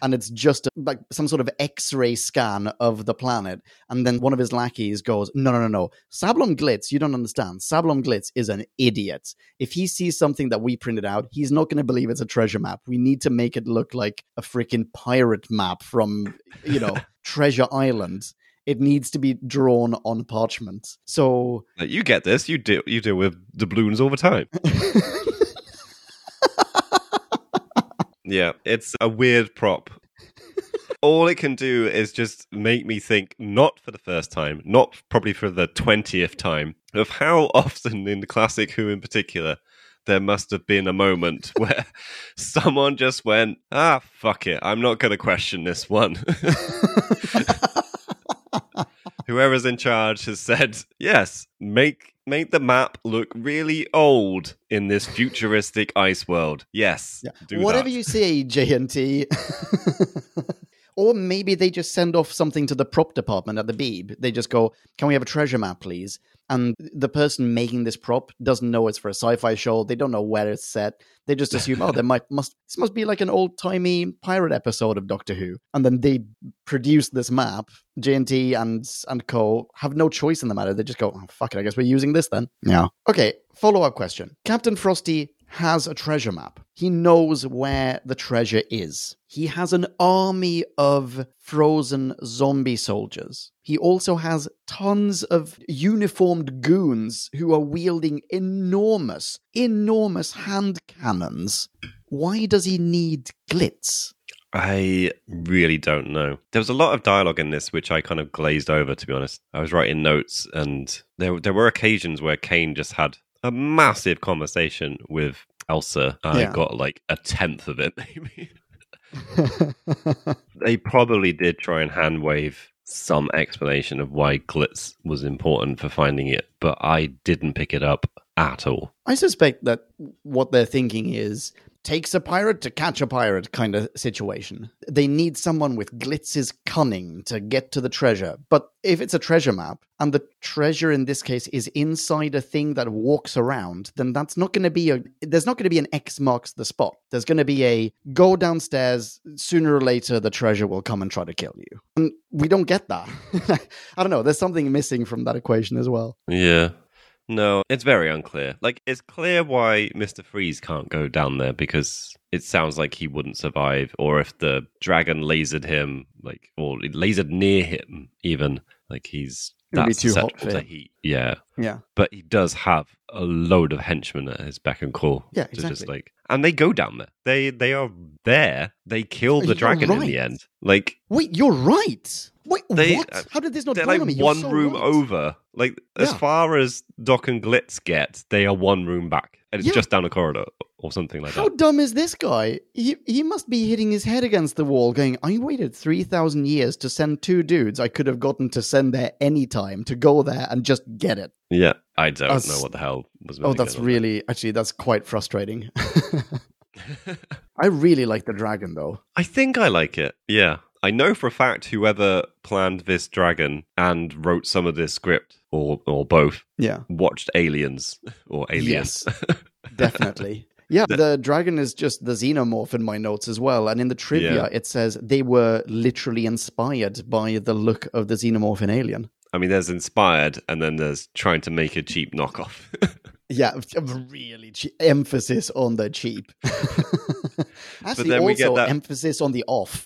And it's just a, like some sort of X ray scan of the planet. And then one of his lackeys goes, No, no, no, no. Sabalom Glitz, you don't understand. Sabalom Glitz is an idiot. If he sees something that we printed out, he's not going to believe it's a treasure map. We need to make it look like a freaking pirate map from, you know, Treasure Island. It needs to be drawn on parchment. So you get this. You deal you deal with doubloons all the time. yeah, it's a weird prop. All it can do is just make me think, not for the first time, not probably for the twentieth time, of how often in the classic Who in particular there must have been a moment where someone just went, ah, fuck it, I'm not going to question this one. Whoever's in charge has said, yes, make make the map look really old in this futuristic ice world. Yes, Yeah. Whatever that. you say, JNT. Or maybe they just send off something to the prop department at the Beeb. They just go, "Can we have a treasure map, please?" And the person making this prop doesn't know it's for a sci-fi show. They don't know where it's set. They just assume, "Oh, there might must this must be like an old-timey pirate episode of Doctor Who." And then they produce this map. JNT and and Co have no choice in the matter. They just go, "Oh, fuck it. I guess we're using this then." Yeah. Okay. Follow-up question. Captain Frosty has a treasure map. He knows where the treasure is. He has an army of frozen zombie soldiers. He also has tons of uniformed goons who are wielding enormous, enormous hand cannons. Why does he need glitz? I really don't know. There was a lot of dialogue in this which I kind of glazed over, to be honest. I was writing notes, and there there were occasions where Kane just had a massive conversation with Elsa. I Yeah. got like a tenth of it, maybe. they probably did try and hand wave some explanation of why glitz was important for finding it, but I didn't pick it up at all. I suspect that what they're thinking is takes a pirate to catch a pirate kind of situation. They need someone with Glitz's cunning to get to the treasure. But if it's a treasure map and the treasure in this case is inside a thing that walks around, then that's not going to be a there's not going to be an X marks the spot. There's going to be a go downstairs sooner or later the treasure will come and try to kill you. And we don't get that. I don't know, there's something missing from that equation as well. Yeah. No, it's very unclear. Like, it's clear why Mr. Freeze can't go down there because it sounds like he wouldn't survive, or if the dragon lasered him, like, or lasered near him, even, like, he's It would that's too hot susceptible to heat. Yeah. Yeah. But he does have a load of henchmen at his beck and call. Yeah, to just exactly. like, and they go down there. They they are there. They kill the You're dragon in the end. Like Wait, you're right. Wait, They- what? uh, How did this not they're like me? One so room right. over. Like as Yeah. far as Doc and Glitz get, they are one room back, and it's Yeah. just down a corridor or something like How that. How dumb is this guy? He he must be hitting his head against the wall, going, "I waited three thousand years to send two dudes I could have gotten to send there any time to go there and just get it." Yeah, I don't That's- know what the hell was. Oh, that's really actually that's quite frustrating. I really like the dragon though. I think I like it. Yeah. I know for a fact whoever planned this dragon and wrote some of this script, or or both, Yeah. watched Aliens or Aliens. Yes, definitely. Yeah, the dragon is just the xenomorph in my notes as well. And in the trivia, Yeah. it says they were literally inspired by the look of the xenomorph in Alien. I mean, there's inspired, and then there's trying to make a cheap knockoff. Yeah, really che- emphasis on the cheap. Actually, then we get also that- emphasis on the off.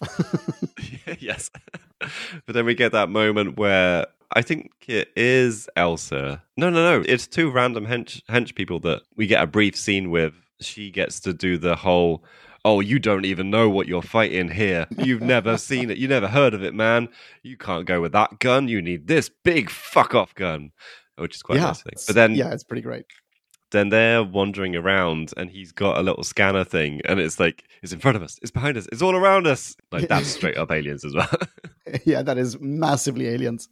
yes. but then we get that moment where I think it is Elsa. No, no, no. It's two random hench, hench people that we get a brief scene with. She gets to do the whole, oh, you don't even know what you're fighting here. You've never seen it. You never heard of it, man. You can't go with that gun. You need this big fuck off gun. Which is quite yeah, nice. But then yeah, it's pretty great. Then they're wandering around and he's got a little scanner thing and it's like it's in front of us it's behind us it's all around us like that's straight up aliens as well Yeah, that is massively aliens.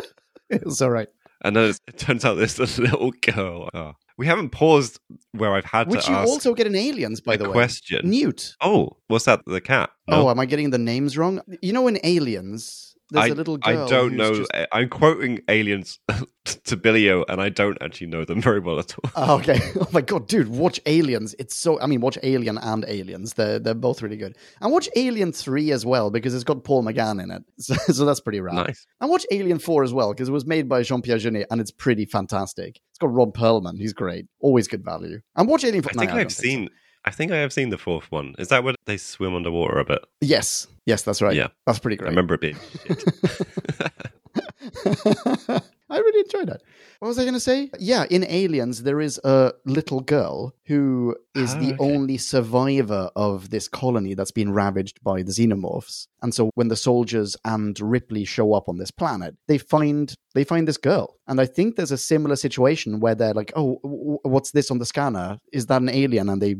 it's all right. and then it turns out this little girl oh. we haven't paused where i've had Which you also get in Aliens, by a the way. question Newt. oh what's that the cat Oh, am I getting the names wrong? You know, in Aliens, there's I, a little girl. I don't know. just- I'm quoting aliens to Billio, and I don't actually know them very well at all. Oh, okay. Oh my god, dude, watch Aliens. It's so I mean, watch Alien and Aliens. They're they're both really good. And watch Alien 3 as well, because it's got Paul McGann in it. So, so that's pretty rad. nice. And watch Alien 4 as well, because it was made by Jean Pierre Jeunet and it's pretty fantastic. It's got Ron Perlman, he's great. Always good value. And watch Alien 4. I think no, I I've don't think so. I think I have seen the fourth one. Is that where they swim underwater a bit? Yes. Yes, that's right. Yeah. That's pretty great. I remember it being. I really enjoyed that. What was I going to say? Yeah, in Aliens, there is a little girl who is Ah, the okay. only survivor of this colony that's been ravaged by the xenomorphs. And so when the soldiers and Ripley show up on this planet, they find they find this girl. And I think there's a similar situation where they're like, "Oh, w- what's this on the scanner? Is that an alien?" And they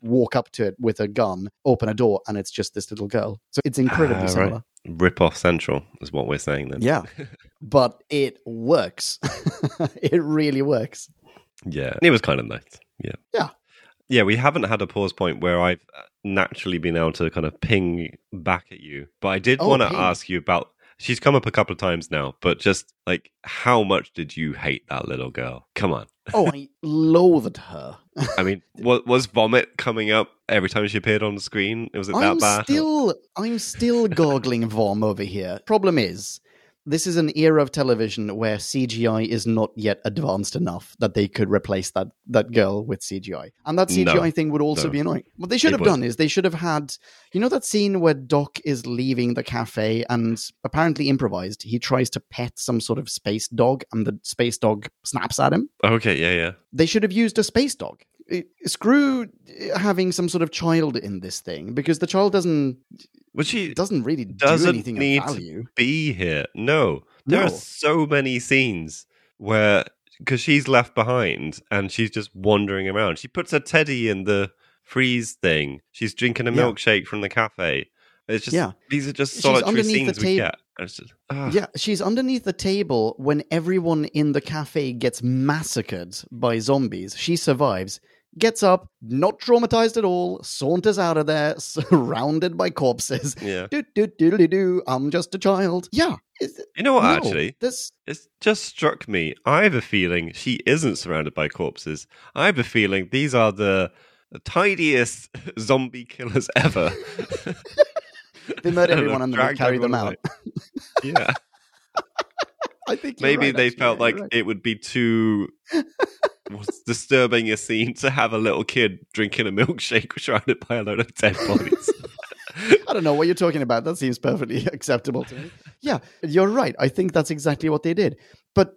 walk up to it with a gun, open a door, and it's just this little girl. So it's incredibly Ah, right. similar. Rip off Central is what we're saying then. Yeah. but it works. it really works. Yeah. It was kind of nice. Yeah. Yeah. yeah, we haven't had a pause point where I've uh, naturally been able to kind of ping back at you. But I did Oh, want to ask you about. She's come up a couple of times now, but just like how much did you hate that little girl? Come on. Oh, I loathed her. I mean, was, was vomit coming up every time she appeared on the screen? Was it that I'm bad? still, I'm still goggling vom over here. Problem is, this is an era of television where CGI is not yet advanced enough that they could replace that that girl with CGI, and that CGI No. thing would also No. be annoying. What they should It have would. done is they should have had, you know, that scene where Doc is leaving the cafe and apparently improvised. He tries to pet some sort of space dog, and the space dog snaps at him. Okay, yeah, yeah. they should have used a space dog. Screw having some sort of child in this thing because the child doesn't But she doesn't really do doesn't anything need of to be here. No, there are so many scenes where because she's left behind and she's just wandering around. She puts her teddy in the freeze thing. She's drinking a Yeah. milkshake from the cafe. It's just Yeah. these are just solitary scenes we get. Just, ah. Yeah, she's underneath the table when everyone in the cafe gets massacred by zombies. She survives, gets up, not traumatized at all, saunters out of there, surrounded by corpses. yeah. Do do do do do. I'm just a child. Yeah. You know what? no, Actually, this It's just struck me. I have a feeling she isn't surrounded by corpses. I have a feeling these are the, tidiest zombie killers ever. they murder everyone and then carry them out. yeah. I think Maybe right, they actually. felt Yeah, like right. it would be too what's disturbing a scene to have a little kid drinking a milkshake surrounded by a load of dead bodies. I don't know what you're talking about. That seems perfectly acceptable to me. Yeah, you're right. I think that's exactly what they did. But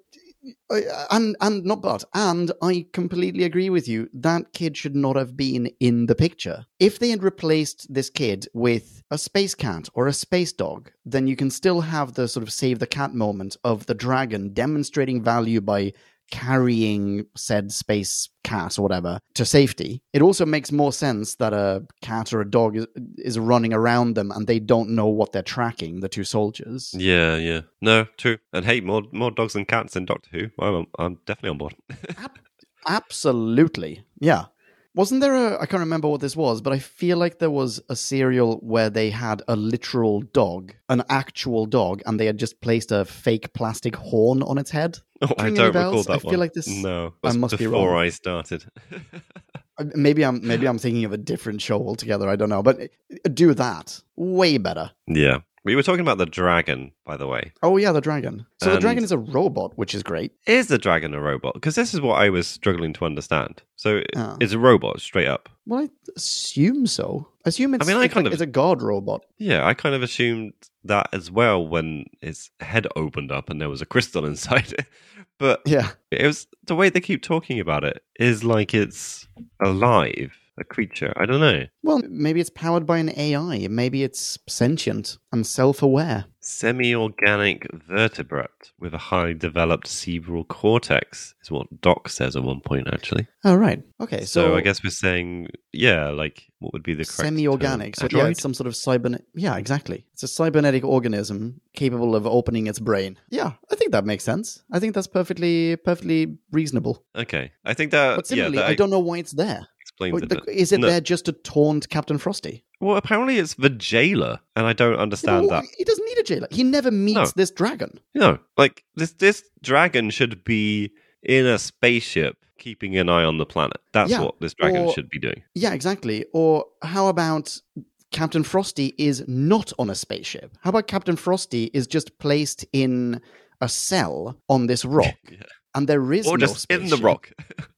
uh, and and not but and I completely agree with you. That kid should not have been in the picture. If they had replaced this kid with a space cat or a space dog, then you can still have the sort of save the cat moment of the dragon demonstrating value by carrying said space cat or whatever to safety. It also makes more sense that a cat or a dog is, is running around them and they don't know what they're tracking, the two soldiers. yeah, yeah. No, true. And hey, more more dogs than cats in Doctor Who. I'm, I'm definitely on board. Absolutely. Yeah. Wasn't there a I can't remember what this was, but I feel like there was a serial where they had a literal dog, an actual dog, and they had just placed a fake plastic horn on its head. Oh, I don't recall that I one. feel like this- No, I must be before. I started. Uh, Maybe I'm maybe I'm thinking of a different show altogether. I don't know, but uh, do that way better. yeah, we were talking about the dragon, by the way. Oh yeah, the dragon. So the dragon is a robot, which is great. Is the dragon a robot? Because this is what I was struggling to understand. So Ah. it's a robot, straight up. Well, I assume so. Assume it's. mean, I kind like- of- it's a guard robot. Yeah, I kind of assumed that as well when his head opened up and there was a crystal inside it. But Yeah, it was the way they keep talking about it is like it's alive, a creature. I don't know. Well, maybe it's powered by an AI. Maybe it's sentient and self-aware. Semi organic vertebrate with a highly developed cerebral cortex is what Doc says at one point, actually. Oh right. Okay. So, So, I guess we're saying, yeah, like what would be the correct semi-organic. So yeah, it's some sort of cyber. Yeah, exactly. It's a cybernetic organism capable of opening its brain. Yeah, I think that makes sense. I think that's perfectly perfectly reasonable. Okay, I think that. But similarly, yeah, that I don't know why it's there. Explains Well, the- Is it No. there just to taunt Captain Frosty? Well, apparently it's the jailer, and I don't understand Well, that. He doesn't need a jailer. He never meets No. this dragon. No, like this this dragon should be in a spaceship keeping an eye on the planet. That's Yeah, what this dragon or- should be doing. Yeah, exactly. Or how about Captain Frosty is not on a spaceship? How about Captain Frosty is just placed in a cell on this rock, Yeah. and there is Or no just in the rock.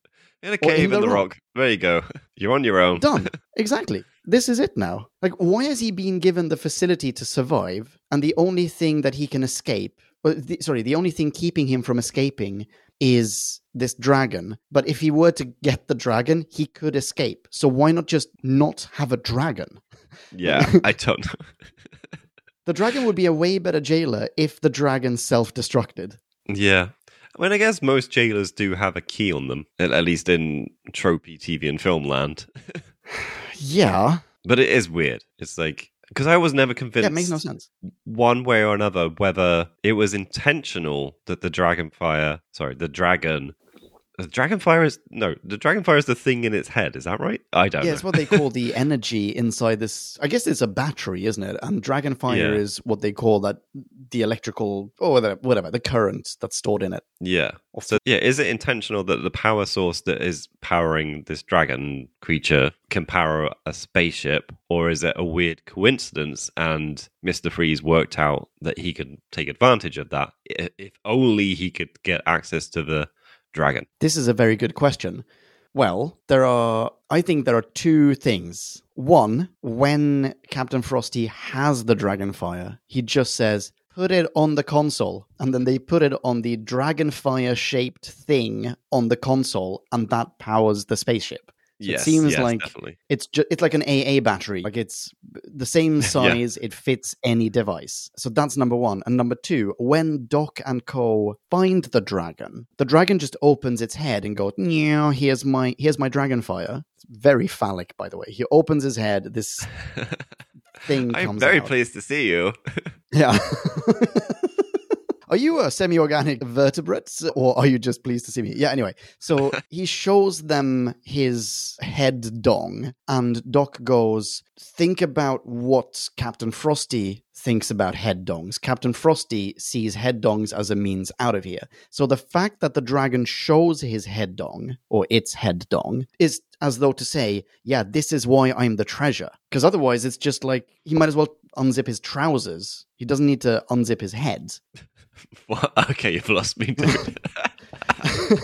in a Or in cave in the the, rock. rock. There you go. You're on your own. Done. Exactly. This is it now. Like, why has he been given the facility to survive, and the only thing that he can escape? Well, the, sorry, the only thing keeping him from escaping is this dragon. But if he were to get the dragon, he could escape. So why not just not have a dragon? Yeah, I don't know. The dragon would be a way better jailer if the dragon self destructed. yeah. I mean, I guess most jailers do have a key on them, at, at least in tropey TV and film land. Yeah. But it is weird. It's like, because I was never convinced. Yeah, it makes no sense. one way or another whether it was intentional that the dragon fire sorry the dragon Dragonfire is no, the Dragonfire is the thing in its head. Is that right? I don't Yeah, know. it's what they call the energy inside this. I guess it's a battery, isn't it? And Dragonfire Yeah. is what they call that the electrical or whatever, whatever the current that's stored in it. Yeah. So yeah, is it intentional that the power source that is powering this dragon creature can power a spaceship, or is it a weird coincidence and Mister Freeze worked out that he could take advantage of that if only he could get access to the dragon? This is a very good question. Well, there are, I think there are two things. One, when Captain Frosty has the Dragonfire, he just says, put it on the console. And then they put it on the Dragonfire shaped thing on the console, and that powers the spaceship. So yes, it seems yes, like definitely. it's ju- it's like an AA battery. Like it's the same size. It fits any device. So that's number one. And number two, when Doc and Co find the dragon, the dragon just opens its head and goes, "Yeah, here's my here's my dragonfire." It's very phallic, by the way. He opens his head. This thing I'm comes very out. pleased to see you. Yeah. Are you a semi organic vertebrate or are you just pleased to see me? Yeah, anyway. So he shows them his head dong, and Doc goes, Think about what Captain Frosty thinks about head dongs. Captain Frosty sees head dongs as a means out of here. So the fact that the dragon shows his head dong, or its head dong, is as though to say, Yeah, this is why I'm the treasure. Because otherwise, it's just like he might as well unzip his trousers. He doesn't need to unzip his head. What? Okay, you've lost me, dude.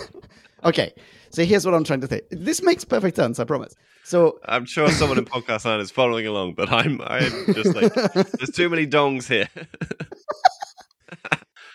Okay, so here's what I'm trying to say. This makes perfect sense, I promise. So, I'm sure someone in podcast land is following along, but I'm I'm just like there's too many dongs here.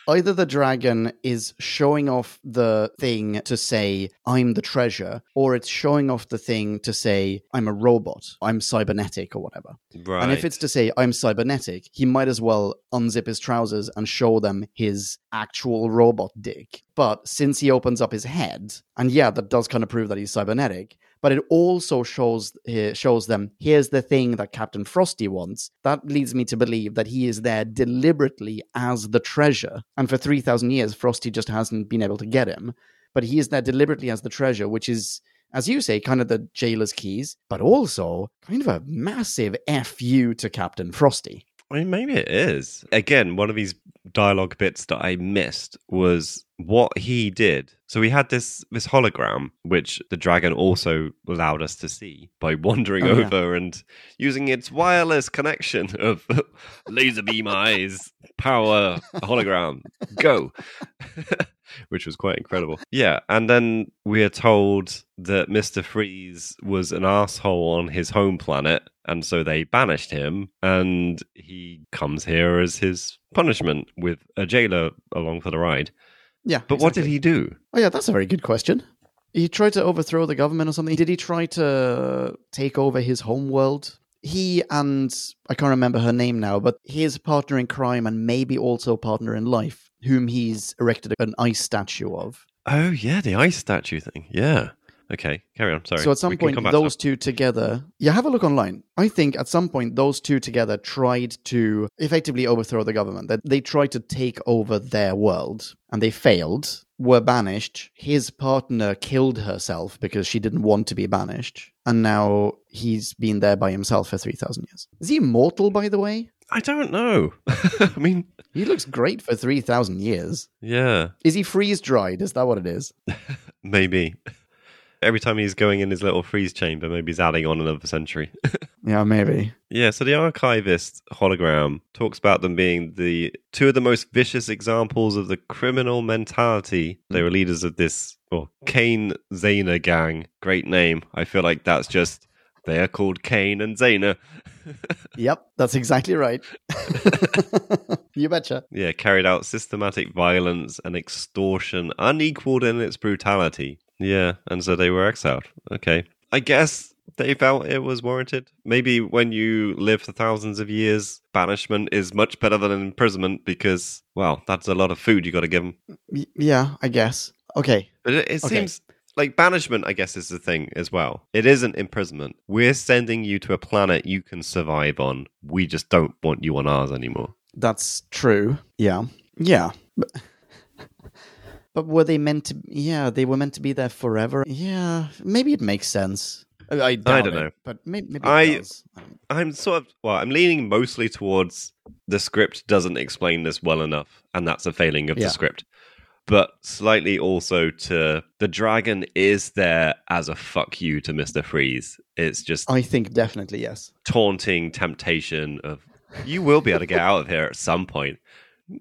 either the dragon is showing off the thing to say, I'm the treasure, or it's showing off the thing to say, I'm a robot, I'm cybernetic, or whatever. right. And if it's to say, I'm cybernetic, he might as well unzip his trousers and show them his actual robot dick. But since he opens up his head, and yeah, that does kind of prove that he's cybernetic, but it also shows uh, shows them here's the thing that Captain Frosty wants. That leads me to believe that he is there deliberately as the treasure. And for 3,000 years, Frosty just hasn't been able to get him. But he is there deliberately as the treasure, which is as you say, kind of the jailer's keys, but also kind of a massive FU to Captain Frosty. I mean, maybe it is. Again, one of these dialogue bits that I missed was what he did. So we had this this hologram, which the dragon also allowed us to see by wandering Oh, yeah. over and using its wireless connection of laser beam eyes, power hologram, go. Which was quite incredible. Yeah, and then we are told that Mr. Freeze was an asshole on his home planet, and so they banished him, and he comes here as his punishment with a jailer along for the ride. Yeah. But what did he do? Oh, yeah, that's a very good question. He tried to overthrow the government or something. Did he try to take over his home world? He and I can't remember her name now, but his partner in crime and maybe also partner in life, whom he's erected an ice statue of. Oh, yeah, the ice statue thing. Yeah. Okay, carry on. Sorry. So at some We point, back to those two together, yeah, have a look online. I think at some point, those two together tried to effectively overthrow the government. That they tried to take over their world, and they failed. Were banished. His partner killed herself because she didn't want to be banished, and now he's been there by himself for three thousand years. Is he immortal, by the way? I don't know. I mean, He looks great for three thousand years. yeah, Is he freeze dried? Is that what it is? maybe. Every time he's going in his little freeze chamber, maybe he's adding on another century. Yeah, maybe. Yeah, so the archivist hologram talks about them being the two of the most vicious examples of the criminal mentality. They were leaders of this, or Kane Xana gang. Great name. I feel like that's just they are called Kane and Xana. Yep, that's exactly right. you betcha. Yeah, carried out systematic violence and extortion, unequaled in its brutality. Yeah, and so they were exiled. Okay, I guess they felt it was warranted. Maybe when you live for thousands of years, banishment is much better than imprisonment because, well, that's a lot of food you got to give them. Yeah, I guess. Okay. But it, it Okay. seems like banishment, I guess, is the thing as well. It isn't imprisonment. We're sending you to a planet you can survive on. We just don't want you on ours anymore. That's true. Yeah. Yeah. But, But were they meant to? Yeah, they were meant to be there forever. Yeah, maybe it makes sense. I, I, doubt don't it, know. but maybe, maybe I- it does. I don't- I'm sort of well, I'm leaning mostly towards the script doesn't explain this well enough, and that's a failing of Yeah. the script. But slightly also to the dragon is there as a fuck you to Mister Freeze. It's just I think definitely yes. taunting temptation of you will be able to get out of here at some point.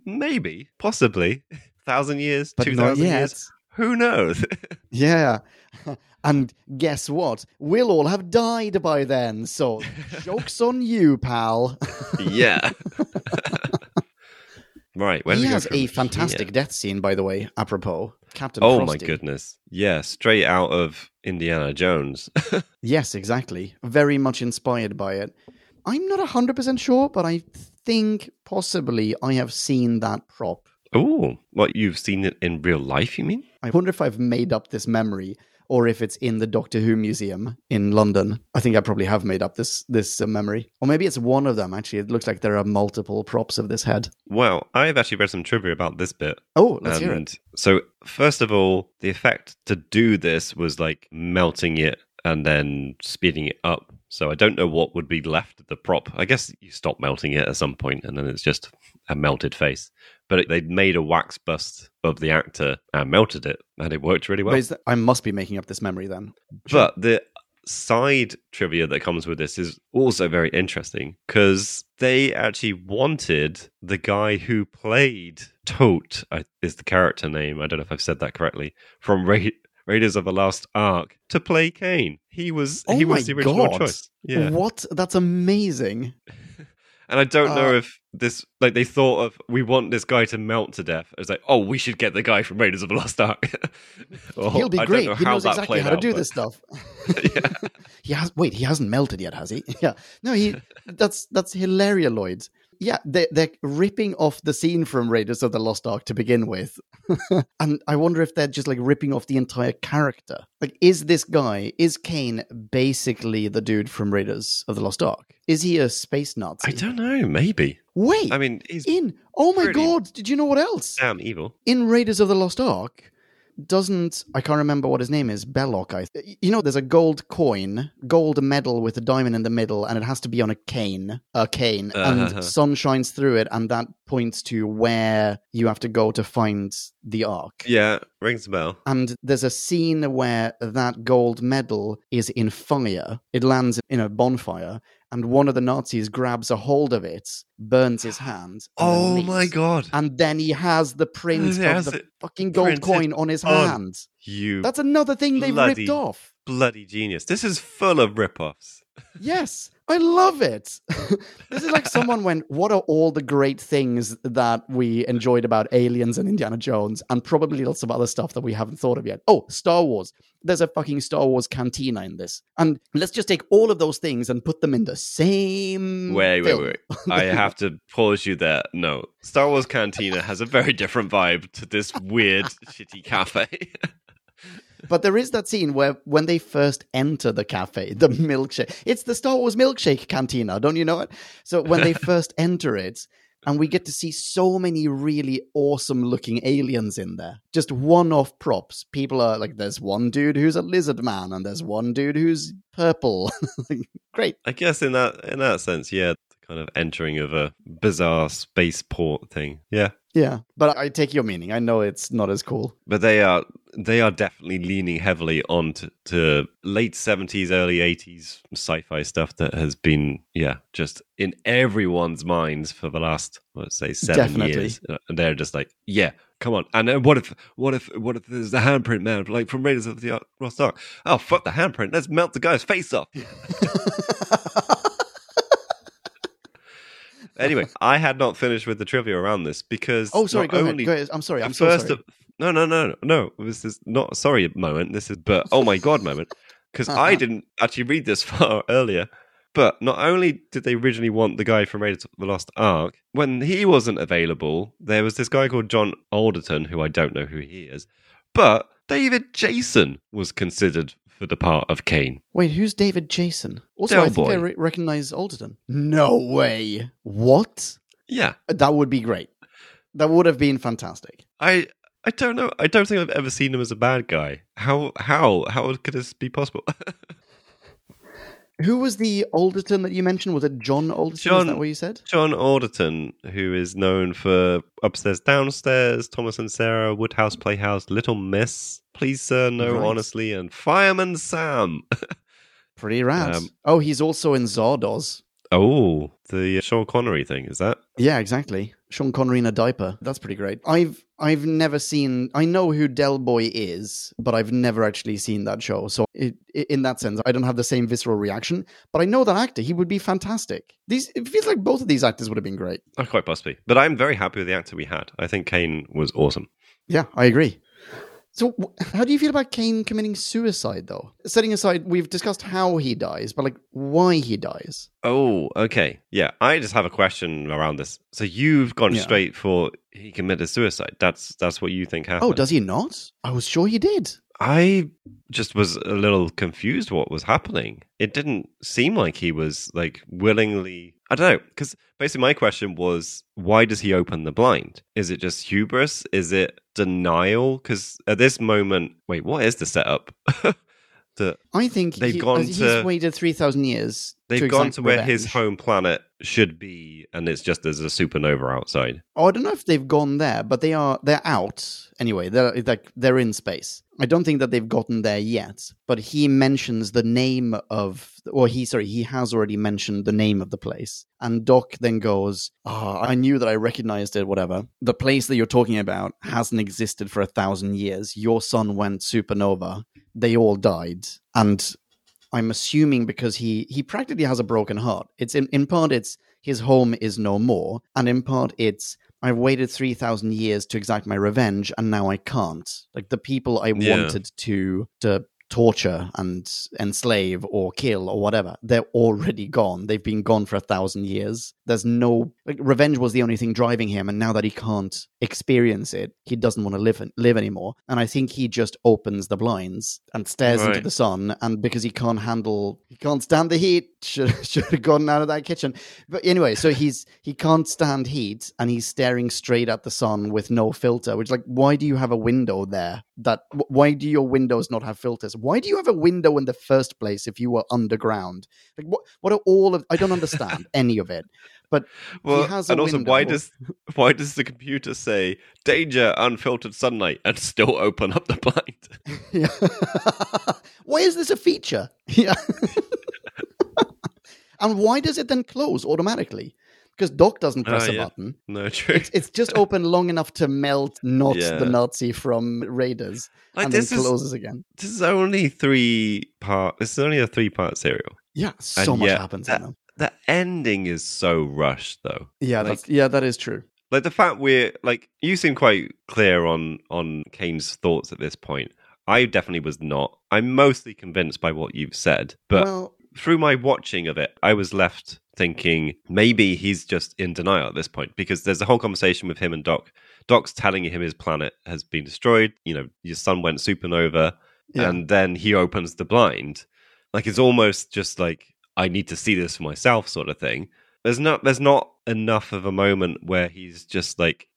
Maybe, possibly, thousand years, But two thousand years. Who knows? Yeah. And guess what? We'll all have died by then. So, joke's on you, pal. yeah. right. He has a fantastic here? death scene, by the way, apropos. Captain Oh Frosty. my goodness! Yeah, straight out of Indiana Jones. Yes, exactly. Very much inspired by it. I'm not 100% sure, but I think possibly I have seen that prop. Oh, what you've seen it in real life? You mean? I wonder if I've made up this memory or if it's in the Doctor Who museum in London. I think I probably have made up this this uh, memory. Or maybe it's one of them actually. It looks like there are multiple props of this head. Well, I've actually read some trivia about this bit. Oh, let's hear it. And So, first of all, the effect to do this was like melting it and then speeding it up. So, I don't know what would be left of the prop. I guess you stop melting it at some point and then it's just a melted face. But it, they'd made a wax bust of the actor and melted it, and it worked really well. That- I must be making up this memory then. But the side trivia that comes with this is also very interesting because they actually wanted the guy who played Toht, is the character name. I don't know if I've said that correctly, from Ra- Raiders of the Lost Ark to play Kane. He was Oh he was the original God. choice. Yeah. What? That's amazing. And I don't know Uh, if this like they thought of we want this guy to melt to death. It's like, oh, we should get the guy from Raiders of the Lost Ark. Or, He'll be great. know He knows exactly how to out, do but- this stuff. yeah. he has wait, he hasn't melted yet, has he? Yeah. No, he that's that's hilarious, Lloyd. Yeah, they they're ripping off the scene from Raiders of the Lost Ark to begin with. and I wonder if they're just like ripping off the entire character. Like, is this guy, is Kane basically the dude from Raiders of the Lost Ark? Is he a space Nazi? I don't know. Maybe. Wait, I mean, he's in oh my god, did you know what else? damn evil. in Raiders of the Lost Ark, doesn't I can't remember what his name is Belloc? I you know there's a gold coin, gold medal with a diamond in the middle, and it has to be on a cane, a cane, Uh-huh. and sun shines through it, and that points to where you have to go to find the Ark. Yeah, rings a bell. And there's a scene where that gold medal is in fire. It lands in a bonfire, and one of the Nazis grabs a hold of it, burns his hand. Oh my god! And then he has the print of the fucking gold coin on his on- hand. You That's another thing they've bloody- ripped off. bloody genius! This is full of rip-offs. Yes, I love it. this is like someone went, What are all the great things that we enjoyed about Aliens and Indiana Jones, and probably lots of other stuff that we haven't thought of yet? Oh, Star Wars. There's a fucking Star Wars cantina in this. And let's just take all of those things and put them in the same. Wait, wait, wait! I have to pause you there. No, Star Wars Cantina has a very different vibe to this weird, shitty cafe. But there is that scene where when they first enter the cafe, the milkshake, it's the Star Wars milkshake cantina, don't you know it? So when they first enter it, and we get to see so many really awesome looking aliens in there, just one off props. People are like, there's one dude who's a lizard man, and there's one dude who's purple. Great. I guess in that in that sense, yeah, the kind of entering of a bizarre spaceport thing. Yeah, Yeah. But I take your meaning. I know it's not as cool. but they are they are definitely leaning heavily on to, to late 70s early 80s sci-fi stuff that has been yeah just in everyone's minds for the last let's say seven Definitely. years Uh, and they're just like yeah come on and then what if what if what if there's a handprint man like from raiders of the lost ark oh fuck the handprint let's melt the guy's face off anyway i had not finished with the trivia around this because oh, sorry. not Go ahead. Go ahead. I'm sorry. I'm so first sorry. No, no, no, no. This is not a sorry moment. This is but oh my god moment because I Uh-huh. didn't actually read this far earlier. But not only did they originally want the guy from Raiders of the Lost Ark, when he wasn't available, there was this guy called John Alderton, who I don't know who he is, but David Jason was considered for the part of Kane. Wait, who's David Jason? Also, Del I think I Boy. re- recognize Alderton. No way. What? Yeah, That would be great. That would have been fantastic. I I don't know. I don't think I've ever seen him as a bad guy. How how how could this be possible? Who was the Alderton that you mentioned? Was it John Alderton? Is John- that what you said? John Alderton, who is known for Upstairs Downstairs, Thomas and Sarah, Wodehouse Playhouse, Little Miss, Please Sir, No Right. Honestly, and Fireman Sam. Pretty rad. Um, oh, he's also in Zardoz. Oh, the uh, Sean Connery thing, is that? Yeah, exactly. Sean Connery in a diaper. That's pretty great. I've I've never seen. I know who Del Boy is, but I've never actually seen that show. So it, in that sense, I don't have the same visceral reaction. But I know that actor. He would be fantastic. These it feels like both of these actors would have been great. Oh, quite possibly. But I'm very happy with the actor we had. I think Kane was awesome. Yeah, I agree. So, how do you feel about Kane committing suicide, though? Setting aside, we've discussed how he dies, but like why he dies. Oh, okay. Yeah, I just have a question around this. So you've gone Yeah. straight for he committed suicide. That's that's what you think oh, happened. Oh, does he not? I was sure he did. I just was a little confused what was happening. It didn't seem like he was like willingly. I don't know because basically my question was why does he open the blind? Is it just hubris? Is it denial? Because at this moment, wait, what is the setup? the, I think They've he, gone he's to- waited three thousand years. they've to gone to where his home planet should be, and it's just there's a supernova outside. Oh, I don't know if they've gone there, but they are they're out anyway. They're like they're in space. I don't think that they've gotten there yet. But he mentions the name of, or he sorry, he has already mentioned the name of the place. And Doc then goes, "Ah, I knew that I recognized it. Whatever. The place that you're talking about hasn't existed for a thousand years. Your sun went supernova. They all died, and." I'm assuming because he he practically has a broken heart. It's in, in part it's his home is no more, and in part it's I've waited three thousand years to exact my revenge, and now I can't. Like the people I Yeah. wanted to to torture and enslave or kill or whatever, they're already gone. They've been gone for a thousand years. There's no like revenge was the only thing driving him, and now that he can't experience it, he doesn't want to live live anymore. And I think he just opens the blinds and stares into the sun, and because he can't handle, he can't stand the heat. Should should have gotten out of that kitchen. But anyway, so he's he can't stand heat, and he's staring straight at the sun with no filter. Which like, why do you have a window there? That why do your windows not have filters? Why do you have a window in the first place if you were underground? Like what? What are all of? I don't understand any of it. But Well, and also, why does why does the computer say danger, unfiltered sunlight, and still open up the blind? Yeah. why is this a feature? Yeah. and why does it then close automatically? Because Doc doesn't press Oh, a button. No, true. It's, it's just open long enough to melt not Yeah. the Nazi from Raiders, Like, and then this is closes again. this is only three part. This is only a three part serial. Yeah, so And much yet happens that- in them. The ending is so rushed, though. Yeah, like- that's, yeah, that is true. Like the fact we're like you seem quite clear on on Kane's thoughts at this point. I definitely was not. I'm mostly convinced by what you've said, but well, through my watching of it, I was left thinking maybe he's just in denial at this point because there's a whole conversation with him and Doc. Doc's telling him his planet has been destroyed. You know, your sun went supernova, yeah. and then he opens the blind. Like it's almost just like I need to see this for myself, sort of thing. There's not there's not enough of a moment where he's just like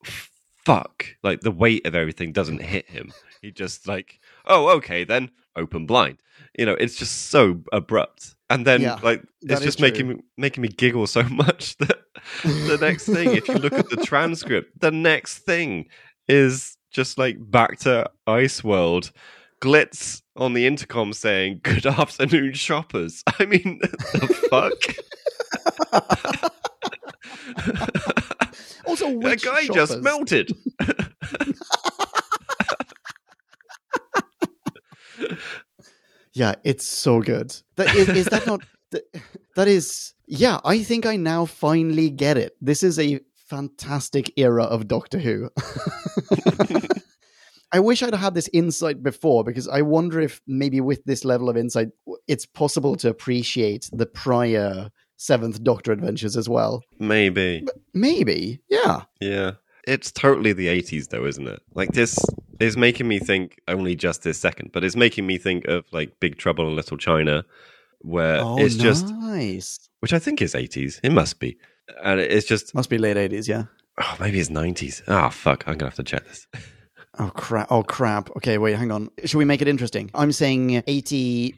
fuck, like the weight of everything doesn't hit him. He just like, oh, okay, then open blind. You know, it's just so abrupt. And then Yeah, like it's just making me making me giggle so much that the next thing, if you look at the transcript, the next thing is just like back to Ice World. Glitz on the intercom saying, Good afternoon, shoppers. I mean, the fuck? Also, the which guy just shoppers? melted. Yeah, it's so good. That is, is that not? that- That is. Yeah, I think I now finally get it. This is a fantastic era of Doctor Who. I wish I'd had this insight before because I wonder if maybe with this level of insight, it's possible to appreciate the prior Seventh Doctor adventures as well. Maybe. Maybe, yeah. Yeah. It's totally the 80s, though, isn't it? Like, this is making me think only just this second, but it's making me think of, like, Big Trouble in Little China, where oh, it's just, nice. which I think is 80s. It must be. And it's just, Must be late eighties, yeah. oh, maybe it's 90s. Ah, fuck. I'm going to have to check this. Oh crap! Oh crap! Okay, wait, hang on. Should we make it interesting? I'm saying 80,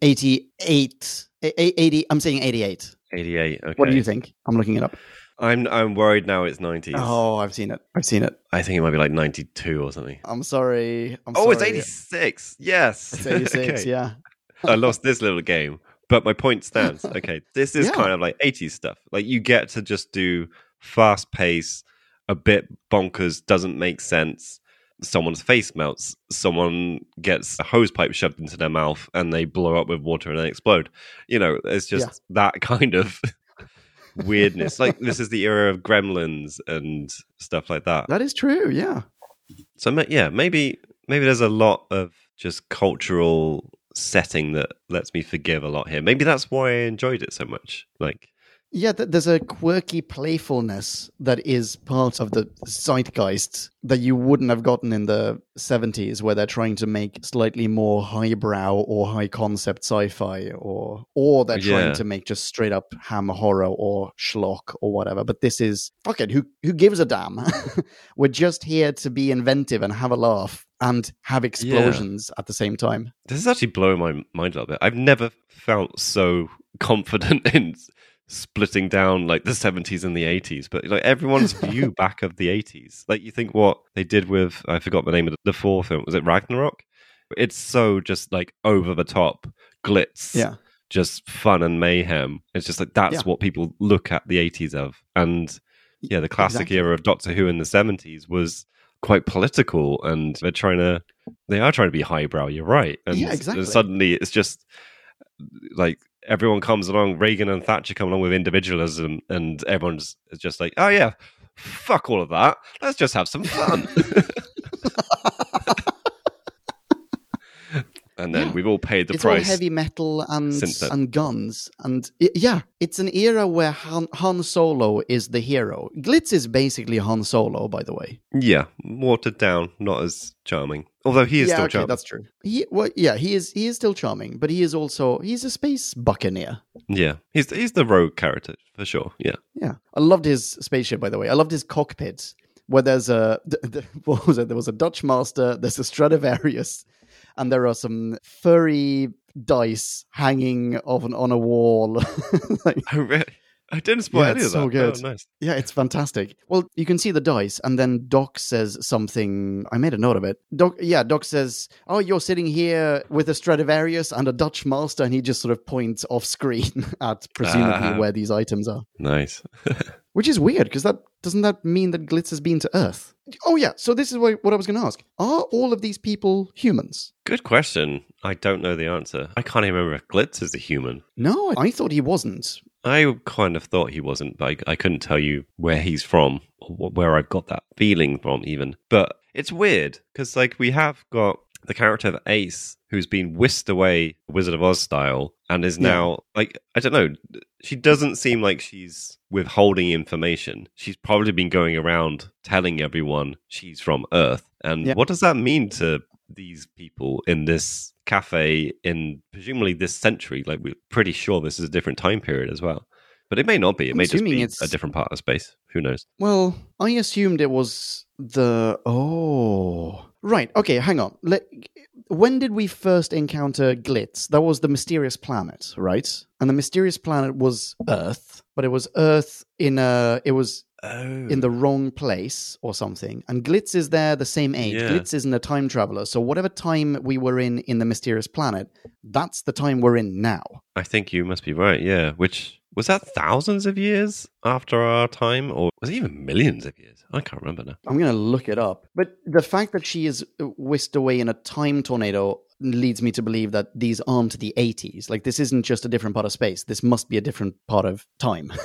88, a- a- 80. I'm saying 88. 88. Okay. What do you think? I'm looking it up. I'm I'm worried now it's 90s. Oh, I've seen it. I've seen it. I think it might be like 92 or something. I'm sorry. I'm oh, it's 86. Yes. It's 86. Okay. Yeah. I lost this little game, but my point stands. Okay, this is Yeah. kind of like 80s stuff. Like you get to just do fast pace, a bit bonkers, doesn't make sense. Someone's face melts. Someone gets a hose pipe shoved into their mouth, and they blow up with water and then explode. You know, it's just Yeah. that kind of weirdness. like this is the era of Gremlins and stuff like that. That is true. Yeah. So yeah, maybe maybe there's a lot of just cultural setting that lets me forgive a lot here. Maybe that's why I enjoyed it so much. Like Yeah, there's a quirky playfulness that is part of the zeitgeist that you wouldn't have gotten in the 70s, where they're trying to make slightly more highbrow or high concept sci-fi, or or they're oh, Yeah. trying to make just straight up hammer horror or schlock or whatever. But this is fuck it. Who who gives a damn? We're just here to be inventive and have a laugh and have explosions at the same time. this is actually blowing my mind a little bit. I've never felt so confident in splitting down like the 70s and the 80s, but like everyone's view back of the 80s. Like you think what they did with I forgot the name of the, the fourth film. Was it Ragnarok? It's so just like over the top glitz. Yeah. just fun and mayhem. It's just like that's Yeah. what people look at the 80s of. And yeah, the classic Exactly. era of Doctor Who in the 70s was quite political and they're trying to they are trying to be highbrow, you're right. And, Yeah, exactly. and suddenly it's just like everyone comes along, Reagan and Thatcher come along with individualism and everyone's is just like, "Oh yeah, fuck all of that. Let's just have some fun." and then Yeah. we've all paid the it's price. all heavy metal and and guns and i- yeah it's an era where Han, Han Solo is the hero Glitz is basically Han Solo by the way Yeah, watered down, not as charming. Although he is yeah still okay charming. that's true he well yeah he is he is still charming but he is also he's a space buccaneer Yeah, he's he's the rogue character for sure. Yeah, yeah I loved his spaceship by the way I loved his cockpit where there's a what was it there was a Dutch Master there's a Stradivarius and there are some furry dice hanging an, on a wall like, I really, I didn't spoil Yeah, any of that. so good. Oh, nice. Yeah, it's fantastic. Well, you can see the dice, and then Doc says something. I made a note of it. Doc, yeah, Doc says, "Oh, you're sitting here with a Stradivarius and a Dutch Master," and he just sort of points off screen at presumably Ah. where these items are, Nice. which is weird because that doesn't that mean that Glitz has been to Earth? Oh yeah, so this is what, what I was going to ask: Are all of these people humans? Good question. I don't know the answer. I can't even remember if Glitz is a human. No, I thought he wasn't. I kind of thought he wasn't, but I, I couldn't tell you where he's from or where I got that feeling from, even. But it's weird because, like, we have got the character of Ace who's been whisked away Wizard of Oz style and is Yeah. now, like, I don't know. She doesn't seem like she's withholding information. She's probably been going around telling everyone she's from Earth. And Yeah. what does that mean to these people in this cafe in presumably this century? Like, we're pretty sure this is a different time period as well. But it may not be. It I'm may just be it's- a different part of space. Who knows? Well, I assumed it was the oh right. Okay, hang on. Let, when did we first encounter Glitz? That was the mysterious planet, right? And the mysterious planet was Earth, but it was Earth in a it was Oh. in the oh. wrong place or something. And Glitz is there the same age. Yeah. Glitz isn't a time traveler, so whatever time we were in in the mysterious planet, that's the time we're in now. I think you must be right. Yeah. Which was that thousands of years after our time, or was it even millions of years? I can't remember now. I'm going to look it up. But the fact that she is whisked away in a time tornado leads me to believe that these aren't the 80s. Like, this isn't just a different part of space. This must be a different part of time.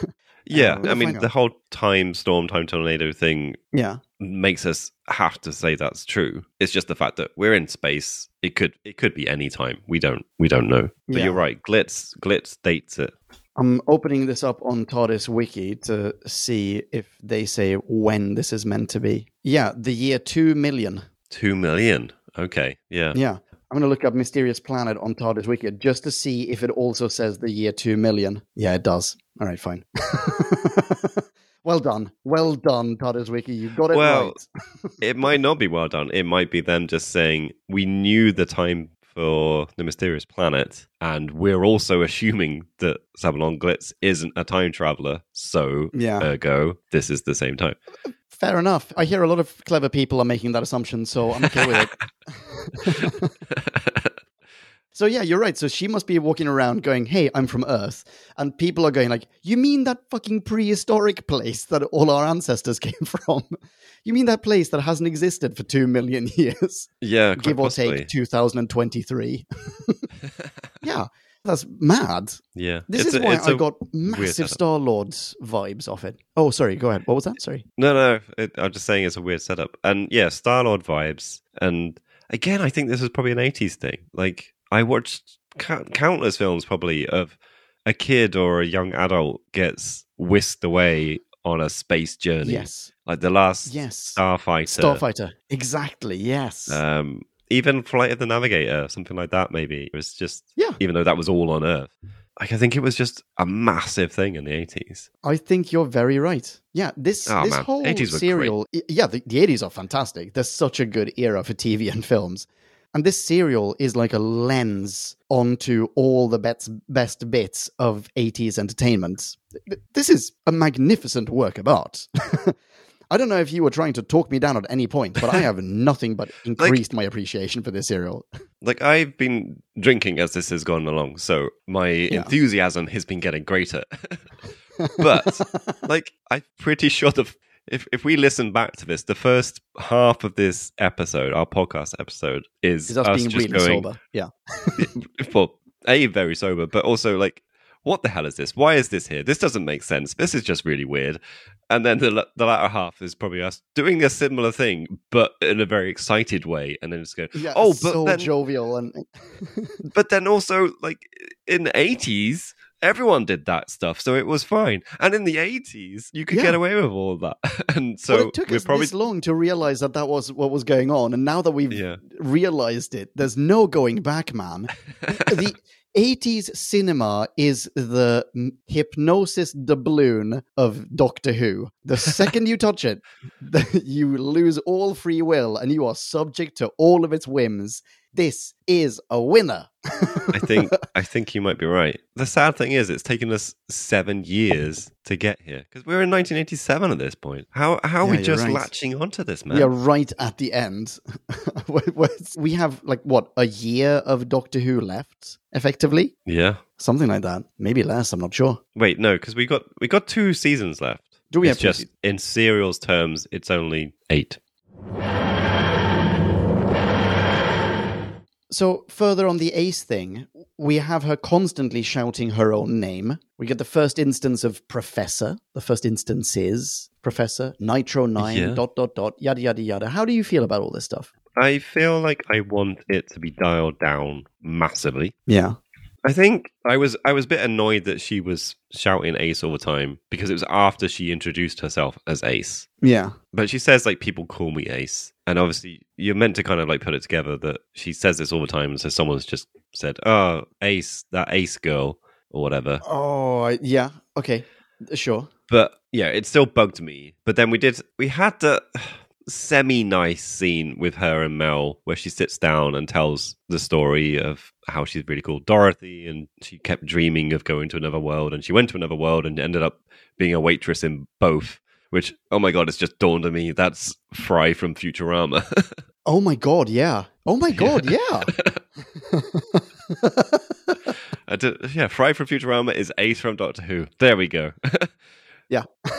Yeah, we'll I mean the whole time storm, time tornado thing yeah. makes us have to say that's true. It's just the fact that we're in space. It could it could be any time. We don't we don't know. But Yeah. you're right. Glitz Glitz dates it. I'm opening this up on TARDIS Wiki to see if they say when this is meant to be. Yeah, the year 2 million. Two million. Okay. Yeah. Yeah. I'm going to look up Mysterious Planet on TARDIS Wiki just to see if it also says the year 2 million. Yeah, it does. All right, fine. Well done. Well done, Todd's Wiki. You got it Well, right. it might not be well done. It might be them just saying we knew the time for the mysterious planet, and we're also assuming that Sabalom Glitz isn't a time traveler. So, Yeah. ergo, this is the same time. Fair enough. I hear a lot of clever people are making that assumption, so I'm okay with it. So yeah, you're right. So she must be walking around going, "Hey, I'm from Earth," and people are going like, "You mean that fucking prehistoric place that all our ancestors came from? You mean that place that hasn't existed for two million years, yeah, quite give or possibly. take 2023?" yeah, that's mad. Yeah, This It's is a- why I got massive. Star Lord vibes off it. Oh, sorry. Go ahead. What was that? Sorry. No, no, it, I'm just saying it's a weird setup. And yeah, Star Lord vibes. And again, I think this is probably an 80s thing. Like, I watched ca- countless films probably of a kid or a young adult gets whisked away on a space journey. Yes. Like the last Yes. Starfighter. Starfighter. Exactly. Yes. Um, even Flight of the Navigator, something like that, maybe. It was just, Yeah. even though that was all on Earth. Like, I think it was just a massive thing in the 80s. I think you're very right. Yeah, this Oh, this man. whole 80s serial, yeah, the, the 80s are fantastic. They're such a good era for TV and films. And this serial is like a lens onto all the best, best bits of 80s entertainment. This is a magnificent work of art. I don't know if you were trying to talk me down at any point, but I have nothing but increased my appreciation for this serial. like I've been drinking as this has gone along, so my enthusiasm has been getting greater. but like I'm pretty sure the if if we listen back to this, the first half of this episode, our podcast episode, is, us us being just really going sober. Yeah. well, a very sober, but also like, what the hell is this? Why is this here? This doesn't make sense. This is just really weird. And then the the latter half is probably us doing a similar thing, but in a very excited way, and then just go, Yeah, oh, but so then jovial and but then also like in the 80s everyone did that stuff so it was fine and in the 80s you could Yeah. get away with all that and so well, it took we're us probably this long to realize that that was what was going on, and now that we've Yeah. realized it, there's no going back, man. the 80s cinema is the hypnosis doubloon of Doctor Who. The second you touch it, you lose all free will, and you are subject to all of its whims. This is a winner. i think i think you might be right the sad thing is it's taken us seven years to get here because we're in 1987 at this point how how are Yeah, we just right. latching onto this man We are right at the end. we have like what a year of Doctor Who left, effectively. yeah Something like that. Maybe less. I'm not sure. wait no because we got we got two seasons left Do we it's have just in serials terms it's only eight So further on the Ace thing, we have her constantly shouting her own name. We get the first instance of Professor. The first instance is Professor Nitro Nine. Yeah. Dot dot dot. Yada yada yada. How do you feel about all this stuff? i feel like i want it to be dialed down massively Yeah. I think I was I was a bit annoyed that she was shouting Ace all the time because it was after she introduced herself as Ace. Yeah. But she says like people call me Ace, and obviously you're meant to kind of like put it together that she says this all the time, so someone's just said, "Oh, Ace, that Ace girl." Or whatever, Oh yeah. Okay. Sure. but yeah, it still bugged me. But then we did, we had the semi nice scene with her and Mel where she sits down and tells the story of how she's really called Dorothy and she kept dreaming of going to another world and she went to another world and ended up being a waitress in both. Which, oh my god, it's just dawned on me that's Fry from Futurama. Oh my god. Yeah. Oh my god. Yeah. I did- yeah, Fry from Futurama is Ace from Doctor Who. There we go. yeah.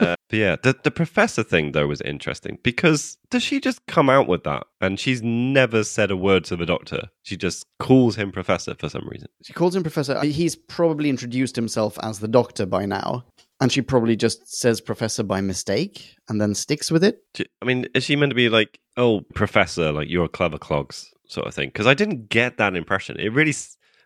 Uh, but yeah, the the professor thing though was interesting because does she just come out with that and she's never said a word to the doctor? She just calls him professor for some reason. She calls him Professor. He's probably introduced himself as the Doctor by now, and she probably just says Professor by mistake and then sticks with it. I mean, is she meant to be like, oh, professor, like you're a clever clogs sort of thing? Because I didn't get that impression. It really.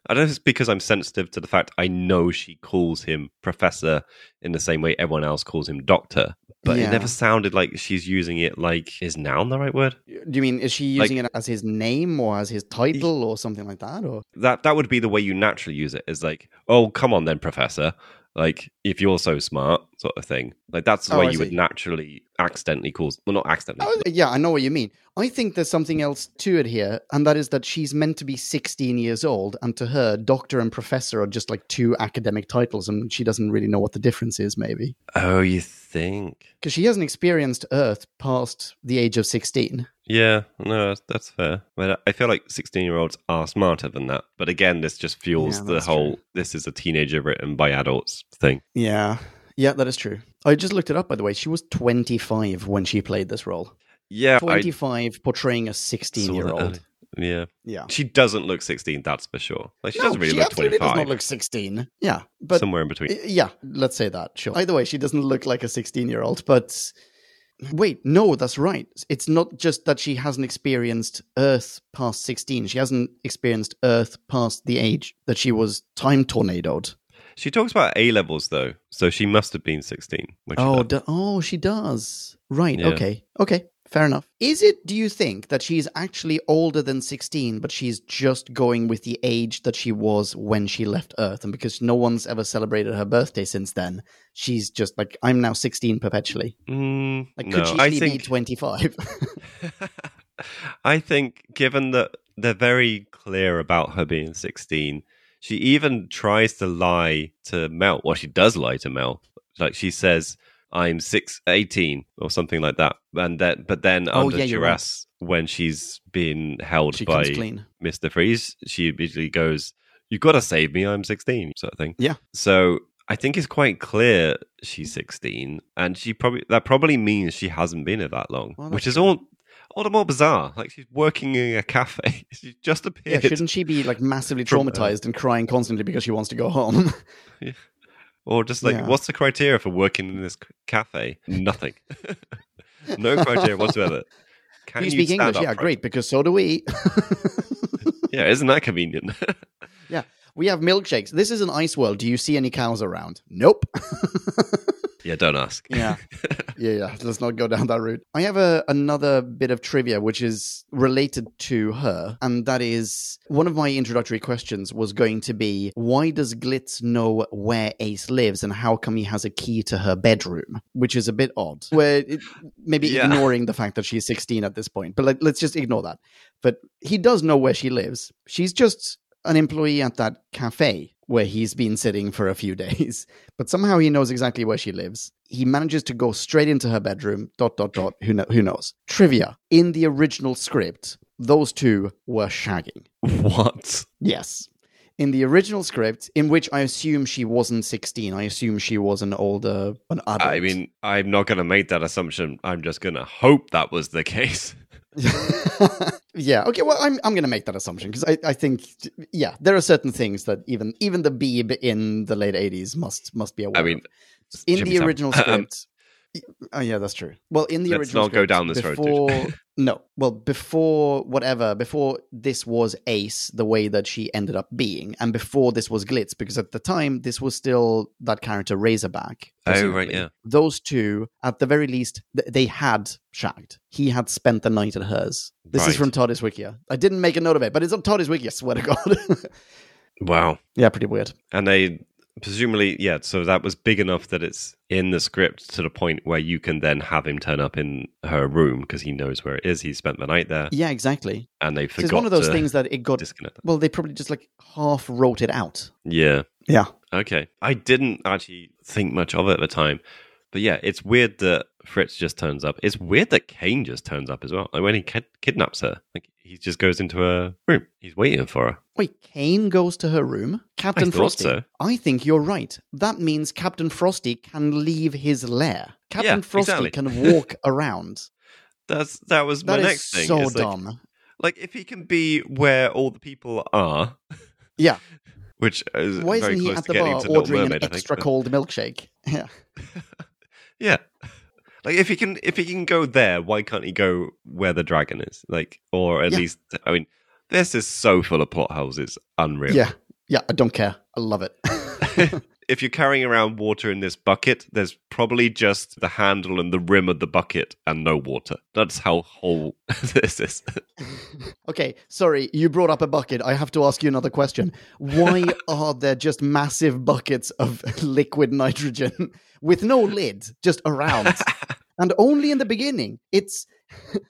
I don't know if it's because I'm sensitive to the fact I know she calls him professor in the same way everyone else calls him doctor, but Yeah. it never sounded like she's using it like is noun the right word? Do you mean is she Like- using it as his name or as his title or something like that? Or that that would be the way you naturally use it is like oh come on then professor Like if you're so smart, sort of thing. Like that's the Oh, way I you would naturally accidentally cause. Well, not accidentally. Oh, yeah, I know what you mean. I think there's something else to it here, and that is that she's meant to be 16 years old, and to her, doctor and professor are just like two academic titles, and she doesn't really know what the difference is, maybe. Oh, you think? Because she hasn't experienced Earth past the age of 16. Yeah, no, that's, fair. But I feel like sixteen-year-olds are smarter than that. But again, this just fuels Yeah, the whole true. "this is a teenager written by adults" thing. Yeah. Yeah, that is true. I just looked it up, by the way. She was 25 when she played this role. Yeah, I 25 portraying a 16 year old. Yeah, Yeah. she doesn't look sixteen. That's for sure. Like she No, doesn't really she look absolutely twenty-five. does not look 16. Yeah. But somewhere in between. Yeah, let's say that. Sure. Either way, she doesn't look like a 16 year old. But wait, no, that's right. It's not just that she hasn't experienced Earth past 16. She hasn't experienced Earth past the age that she was time tornadoed. She talks about A levels though, so she must have been sixteen. When she Oh, do- oh, she does. Right. Yeah. Okay. Okay. Fair enough. Is it, do you think, that she's actually older than 16, but she's just going with the age that she was when she left Earth? And because no one's ever celebrated her birthday since then, she's just like, I'm now 16 perpetually. Mm, Like, no, could she I think be 25? I think, given that they're very clear about her being 16, she even tries to lie to Mel. Well, she does lie to Mel. Like she says, I'm six, 18 or something like that. And that, but then Oh, under yeah, you're right. duress, when she's been held she by. Mr. Freeze, she immediately goes, "You've got to save me. I'm 16, sort of thing. Yeah. So I think it's quite clear she's 16, and she probably that probably means she hasn't been here that long, Well, which is all all the more bizarre. Like she's working in a cafe. She just Yeah, appeared. shouldn't she be like massively uh, traumatized and crying constantly because she wants to go home? or just like, Yeah. what's the criteria for working in this cafe? Nothing. no criteria whatsoever. Can you speak stand English? Yeah, great, because so do we. Yeah, isn't that convenient? Yeah, we have milkshakes. This is an ice world. Do you see any cows around? Nope. Yeah, don't ask. Yeah. yeah, yeah. Let's not go down that route. I have a, another bit of trivia which is related to her, and that is one of my introductory questions was going to be why does Glitz know where Ace lives and how come he has a key to her bedroom? Which is a bit odd. Where it, maybe Yeah. ignoring the fact that she's 16 at this point, but like, let's just ignore that. But he does know where she lives. She's just an employee at that cafe where he's been sitting for a few days but somehow he knows exactly where she lives. He manages to go straight into her bedroom. Dot dot dot. Who know, who knows? Trivia: In the original script, those two were shagging. What? Yes. In the original script, in which I assume she wasn't 16, I assume she was an older, an adult. I mean, I'm not going to make that assumption. I'm just going to hope that was the case. yeah. Okay. Well, I'm I'm going to make that assumption because I, I think yeah, there are certain things that even even the Beeb in the late 80s must must be aware. I mean, of. in Jimmy the original Um, script. Oh yeah, that's true. Well, in the Let's original not go down this road, before, Tuj. no, well, before whatever, before this was Ace, the way that she ended up being, and before this was Glitz, because at the time this was still that character Razorback. Oh, right, yeah. Those two, at the very least, th- they had shagged. He had spent the night at hers. This is from Todd's Wikia. I didn't make a note of it, but it's on Todd's Wiki. I swear to God. wow. yeah, pretty weird. And they presumably, yeah, so that was big enough that it's in the script to the point where you can then have him turn up in her room because he knows where it is. He spent the night there Yeah, exactly. and they So forgot it's one of those things that it got. disconnect. Well, they probably just like half wrote it out. Yeah. Yeah. Okay. I didn't actually think much of it at the time. But yeah, it's weird that Glitz just turns up. It's weird that Kane just turns up as well. Like when he kid- kidnaps her, like he just goes into her room. He's waiting for her. Wait, Kane goes to her room? Captain thought Frosty? so. I think you're right. That means Captain Frosty can leave his lair. Captain Yeah, Frosty exactly. can walk around. That's that was my That is next thing. so It's like- dumb. Like, if he can be where all the people are, Yeah. which is Why isn't he at the bar ordering Mermaid, an I think, extra but- cold milkshake? Yeah. Yeah. Like if he can if he can go there, why can't he go where the dragon is? Like or at Yeah. least I mean, this is so full of plot holes, it's unreal. Yeah. Yeah, I don't care. I love it. if you're carrying around water in this bucket, there's probably just the handle and the rim of the bucket and no water. That's how whole this is. Okay, sorry, you brought up a bucket. I have to ask you another question. Why are there just massive buckets of liquid nitrogen with no lid just around? and only in the beginning. It's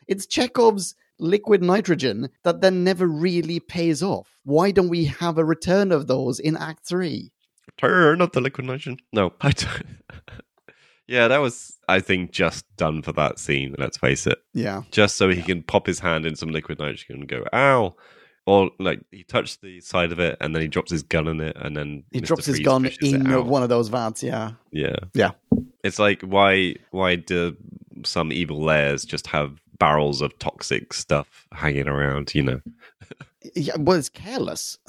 it's Chekhov's liquid nitrogen that then never really pays off. Why don't we have a return of those in Act 3? Turn up the liquid nitrogen. No, I don't. yeah, that was, I think, just done for that scene. Let's face it. Yeah. just so he can pop his hand in some liquid nitrogen and go, ow. Or like he touched the side of it and then he drops his gun in it and then He Mr. drops his gun in one of those vats, yeah. Yeah. Yeah. It's like why why do some evil layers just have barrels of toxic stuff hanging around, you know? Yeah, well, it's careless.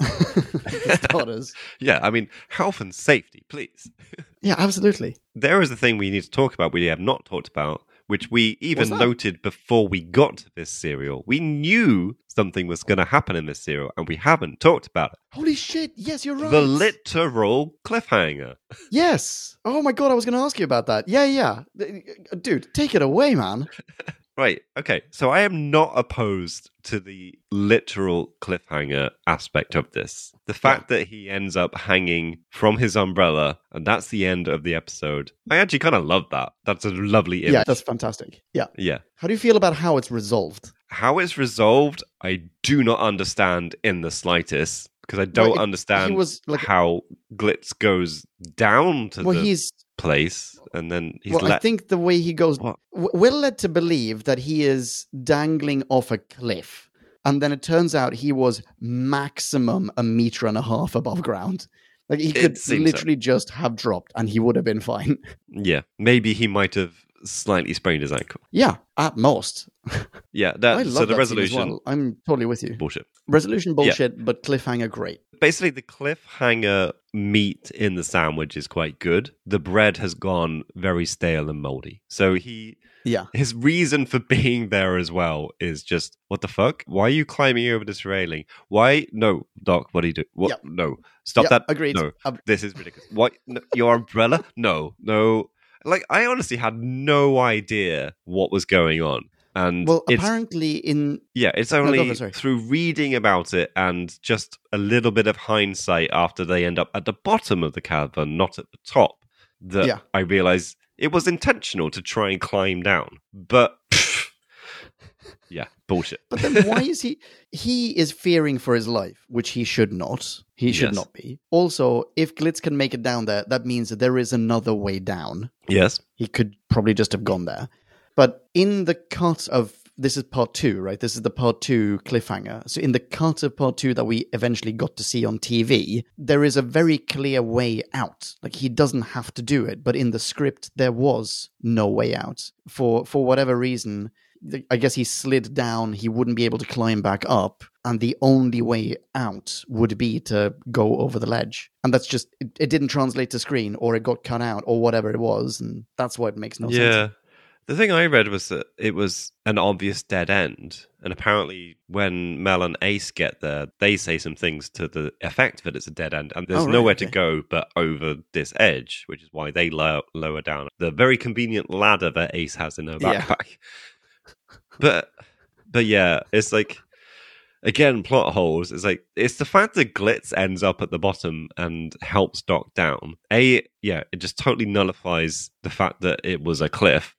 starters. Yeah, I mean, health and safety, please. Yeah, absolutely. There is a thing we need to talk about we have not talked about, which we even noted before we got this serial. We knew something was going to happen in this serial, and we haven't talked about it. Holy shit! Yes, you're right. The literal cliffhanger. Yes. Oh my god, I was going to ask you about that. Yeah, yeah. Dude, take it away, man. Right. Okay. So I am not opposed to the literal cliffhanger aspect of this. The fact that he ends up hanging from his umbrella and that's the end of the episode. I actually kind of love that. That's a lovely image. Yeah, that's fantastic. Yeah. yeah. How do you feel about how it's resolved? How it's resolved, I do not understand in the slightest because I don't Well, it- understand was like- how Glitz goes down to Well, the he's place and then he's well. I think the way he goes, What? we're led to believe that he is dangling off a cliff, and then it turns out he was maximum a meter and a half above ground. Like he could seems so. literally just have dropped, and he would have been fine. yeah. Maybe he might have slightly sprained his ankle. yeah, at most. Yeah. That, I love so the that scene as resolution. well. I'm totally with you. Bullshit. Resolution bullshit, but cliffhanger great. Basically, the cliffhanger meat in the sandwich is quite good. The bread has gone very stale and moldy. So he, Yeah. his reason for being there as well is just what the fuck? Why are you climbing over this railing? Why? No, Doc. What do you do? What? Yep. No, stop Yep, that. agreed. No, Ab- this is ridiculous. What? No, your umbrella? No, no. Like I honestly had no idea what was going on. And Well, apparently in yeah, it's only it, through reading about it and just a little bit of hindsight after they end up at the bottom of the cavern, not at the top, that Yeah. I realized it was intentional to try and climb down. But yeah, bullshit. But then why is he he is fearing for his life, which he should not. He should Yes. not be. Also, if Glitz can make it down there, that means that there is another way down. yes. He could probably just have gone there. But in the cut of this is part two, right? This is the part two cliffhanger. So in the cut of part two that we eventually got to see on TV, there is a very clear way out. Like he doesn't have to do it, but in the script there was no way out. For for whatever reason, I guess he slid down, he wouldn't be able to climb back up, and the only way out would be to go over the ledge. And that's just it, it didn't translate to screen or it got cut out or whatever it was, and that's why it makes no sense. yeah. The thing I read was that it was an obvious dead end. And apparently, when Mel and Ace get there, they say some things to the effect that it's a dead end. And there's Oh, right, nowhere to go but over this edge, which is why they low- lower down the very convenient ladder that Ace has in her Yeah. backpack. but, but yeah, it's like, again, plot holes. It's like, it's the fact that Glitz ends up at the bottom and helps Doc down. A, yeah, it just totally nullifies the fact that it was a cliff.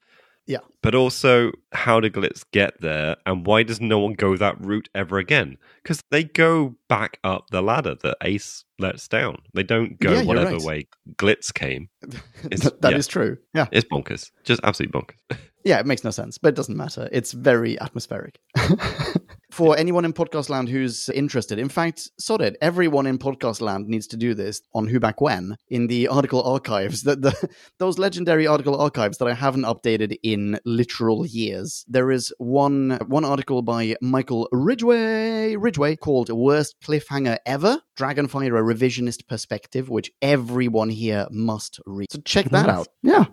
Yeah. But also, how did Glitz get there, and why does no one go that route ever again? Because they go back up the ladder that Ace lets down. They don't go Yeah, whatever right. way Glitz came. That- that is yeah. true. Yeah. It's bonkers. Just absolutely bonkers. Yeah, it makes no sense, but it doesn't matter. It's very atmospheric. For anyone in podcast land who's interested, in fact, sod it, everyone in podcast land needs to do this on Who Back When in the article archives, that the, those legendary article archives that I haven't updated in literal years. There is one one article by Michael Ridgway Ridgway called Worst Cliffhanger Ever, Dragonfire a Revisionist Perspective, which everyone here must read. So check that mm-hmm. out. Yeah.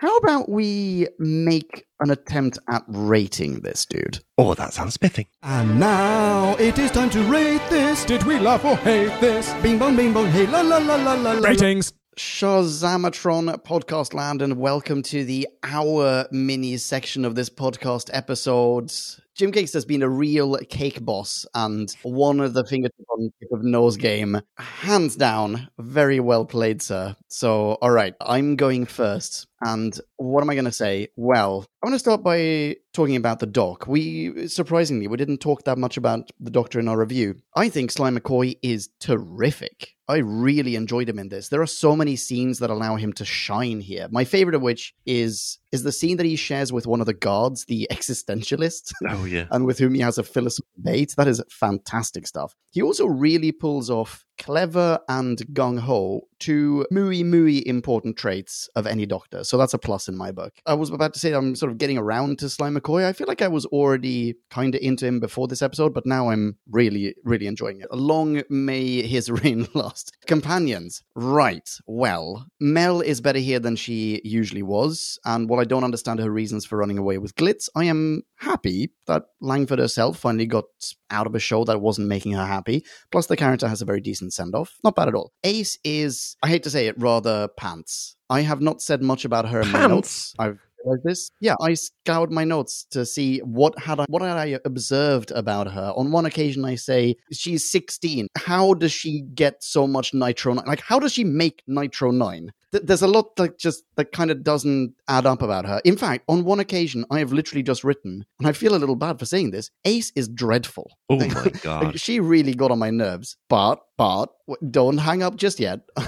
How about we make an attempt at rating this dude? Oh, that sounds spiffing. And now it is time to rate this. Did we love or hate this? Bing bong, bing bong, hey la la la la la la. Ratings. Shazamatron podcast land and welcome to the hour mini section of this podcast episode. Jim Cakes has been a real cake boss and one of the fingertip on tip of nose game. Hands down, very well played, sir. So, all right, I'm going first. And what am I going to say? Well, I want to start by talking about the doc. We, surprisingly, we didn't talk that much about the doctor in our review. I think Sly McCoy is terrific. I really enjoyed him in this. There are so many scenes that allow him to shine here. My favorite of which is is the scene that he shares with one of the guards, the existentialist, Oh yeah. and with whom he has a philosophical debate. That is fantastic stuff. He also really pulls off clever and gung ho, two muy, muy important traits of any doctor. So that's a plus in my book. I was about to say I'm sort of getting around to Sly McCoy. I feel like I was already kind of into him before this episode, but now I'm really, really enjoying it. Long may his reign last. Companions. Right. Well, Mel is better here than she usually was. And while I don't understand her reasons for running away with Glitz, I am happy that Langford herself finally got out of a show that wasn't making her happy. Plus, the character has a very decent send off. Not bad at all. Ace is, I hate to say it, rather pants. I have not said much about her in my Pants? notes. I've realized this. Yeah, I scoured my notes to see what had I what had I observed about her. On one occasion, I say she's 16. How does she get so much nitro? Like, how does she make nitro nine? Th- There's a lot that just that kind of doesn't add up about her. In fact, on one occasion, I have literally just written, and I feel a little bad for saying this. Ace is dreadful. Oh my Like, god. she really got on my nerves. But, but, don't hang up just yet.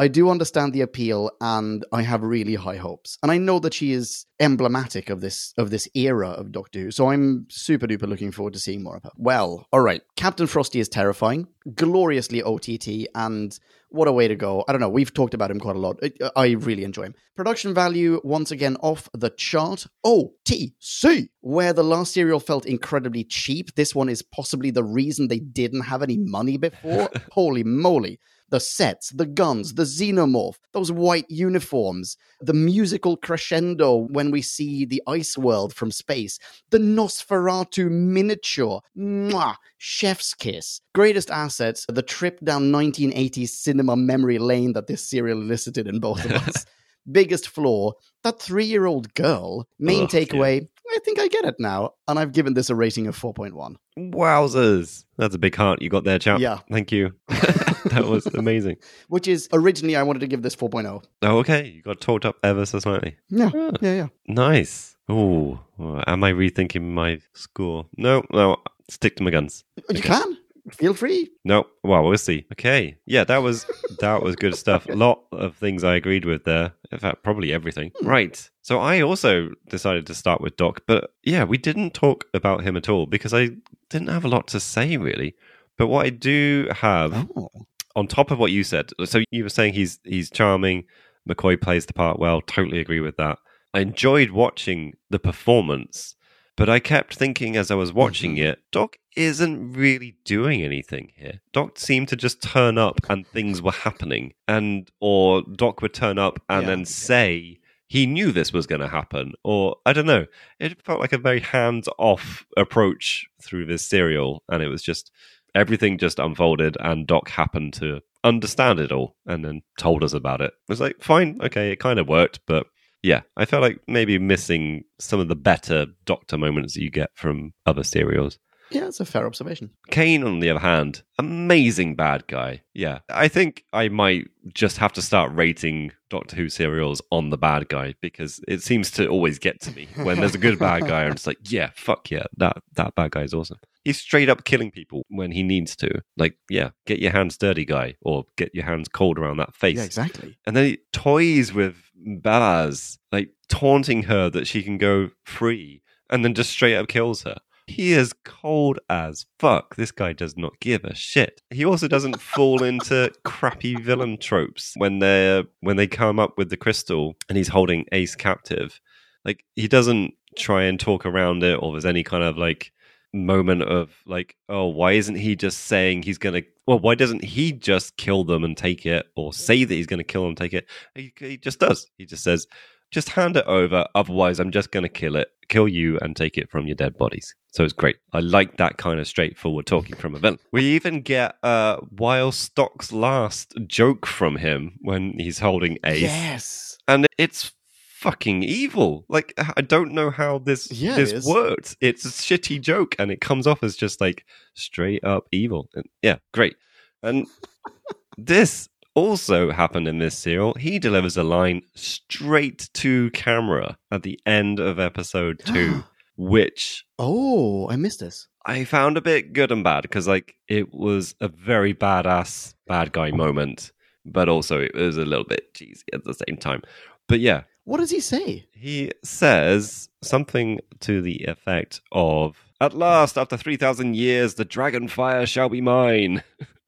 I do understand the appeal and I have really high hopes. And I know that she is emblematic of this of this era of Doctor Who. So I'm super duper looking forward to seeing more of her. Well, all right. Captain Frosty is terrifying, gloriously OTT and what a way to go. I don't know. We've talked about him quite a lot. I, I really enjoy him. Production value, once again, off the chart. OTC. Where the last serial felt incredibly cheap, this one is possibly the reason they didn't have any money before. Holy moly. The sets, the guns, the xenomorph, those white uniforms, the musical crescendo when we see the ice world from space, the Nosferatu miniature, mwah, chef's kiss. Greatest assets, the trip down 1980s cinema memory lane that this serial elicited in both of us. Biggest flaw, that three year old girl. Main Ugh, yeah. I think I get it now. And I've given this a rating of 4.1. Wowzers. That's a big heart you got there, chap. Yeah. Thank you. that was amazing. Which is originally I wanted to give this 4.0. Oh, okay. You got talked up ever so slightly. Yeah, Ah. yeah, yeah. Nice. Oh, am I rethinking my score? No, no. Stick to my guns. You can. Feel free. No, well, we'll see. Okay, yeah, that was that was good stuff. A lot of things I agreed with there. In fact, probably everything. Hmm. Right. So I also decided to start with Doc, but yeah, we didn't talk about him at all because I didn't have a lot to say really. But what I do have Oh. on top of what you said, so you were saying he's he's charming. McCoy plays the part well. Totally agree with that. I enjoyed watching the performance, but I kept thinking as I was watching Mhm. it, Doc isn't really doing anything here. Doc seemed to just turn up and things were happening, and or Doc would turn up and Yeah. then say he knew this was going to happen, or I don't know. It felt like a very hands-off approach through this serial, and it was just everything just unfolded and Doc happened to understand it all and then told us about it. It was like, fine, okay, it kind of worked, but yeah, I felt like maybe missing some of the better Doctor moments that you get from other serials. Yeah, it's a fair observation. Kane, on the other hand, amazing bad guy. Yeah, I think I might just have to start rating Doctor Who serials on the bad guy because it seems to always get to me when there's a good bad guy, and it's like, yeah, fuck yeah, that that bad guy is awesome. He's straight up killing people when he needs to. Like, yeah, get your hands dirty, guy, or get your hands cold around that face. Yeah, exactly. And then he toys with Belazs, like taunting her that she can go free, and then just straight up kills her. He is cold as fuck. This guy does not give a shit. He also doesn't fall into crappy villain tropes when they when they come up with the crystal and he's holding Ace captive. Like he doesn't try and talk around it, or there's any kind of like moment of like, oh, why isn't he just saying he's gonna? Well, why doesn't he just kill them and take it, or say that he's gonna kill them and take it? He, he just does. He just says, just hand it over. Otherwise, I'm just going to kill it, kill you, and take it from your dead bodies. So it's great. I like that kind of straightforward talking from a villain. We even get uh, while Stock's last joke from him when he's holding Ace, Yes. and it's fucking evil. Like I don't know how this Yeah, this is. worked. It's a shitty joke, and it comes off as just like straight up evil. And yeah, great. And this also happened in this serial. He delivers a line straight to camera at the end of episode two, which Oh, I missed this. I found a bit good and bad because like it was a very badass bad guy moment, but also it was a little bit cheesy at the same time. But yeah, What does he say? he says something to the effect of At last, after 3,000 years, the dragon fire shall be mine.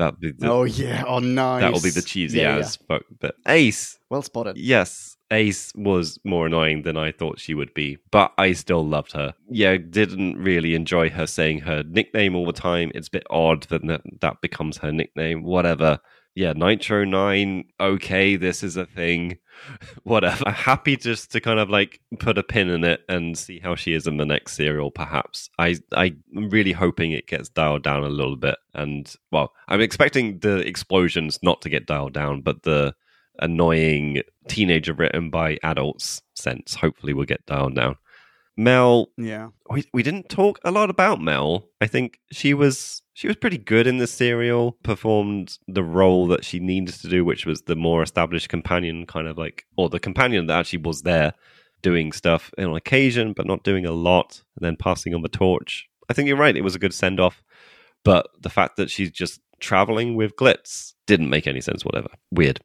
That'll be the, oh yeah. Oh nice. that will be the cheesy Yeah, yeah. fuck. But Ace, Well spotted. yes, Ace was more annoying than I thought she would be, but I still loved her. Yeah, didn't really enjoy her saying her nickname all the time. It's a bit odd that that, that becomes her nickname. Whatever. Yeah, Nitro 9, okay, this is a thing. Whatever. I'm happy just to kind of like put a pin in it and see how she is in the next serial, perhaps. I, I'm really hoping it gets dialed down a little bit. And, well, I'm expecting the explosions not to get dialed down, but the annoying teenager written by adults sense hopefully will get dialed down. Mel Yeah. we we didn't talk a lot about Mel. I think she was she was pretty good in the serial, performed the role that she needed to do, which was the more established companion, kind of like or the companion that actually was there doing stuff on occasion, but not doing a lot, and then passing on the torch. I think you're right, it was a good send off. But the fact that she's just traveling with Glitz didn't make any sense, whatever. Weird.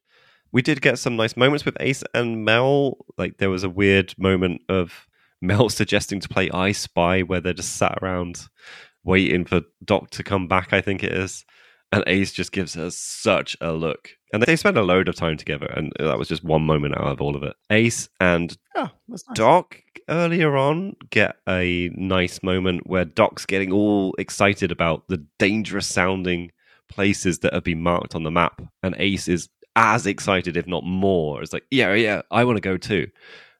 We did get some nice moments with Ace and Mel. Like there was a weird moment of Mel suggesting to play I Spy, where they're just sat around waiting for Doc to come back, I think it is. And Ace just gives her such a look. And they spend a load of time together, and that was just one moment out of all of it. Ace and Oh, nice. Doc earlier on get a nice moment where Doc's getting all excited about the dangerous sounding places that have been marked on the map, and Ace is as excited, if not more. It's like, yeah, yeah, I want to go too.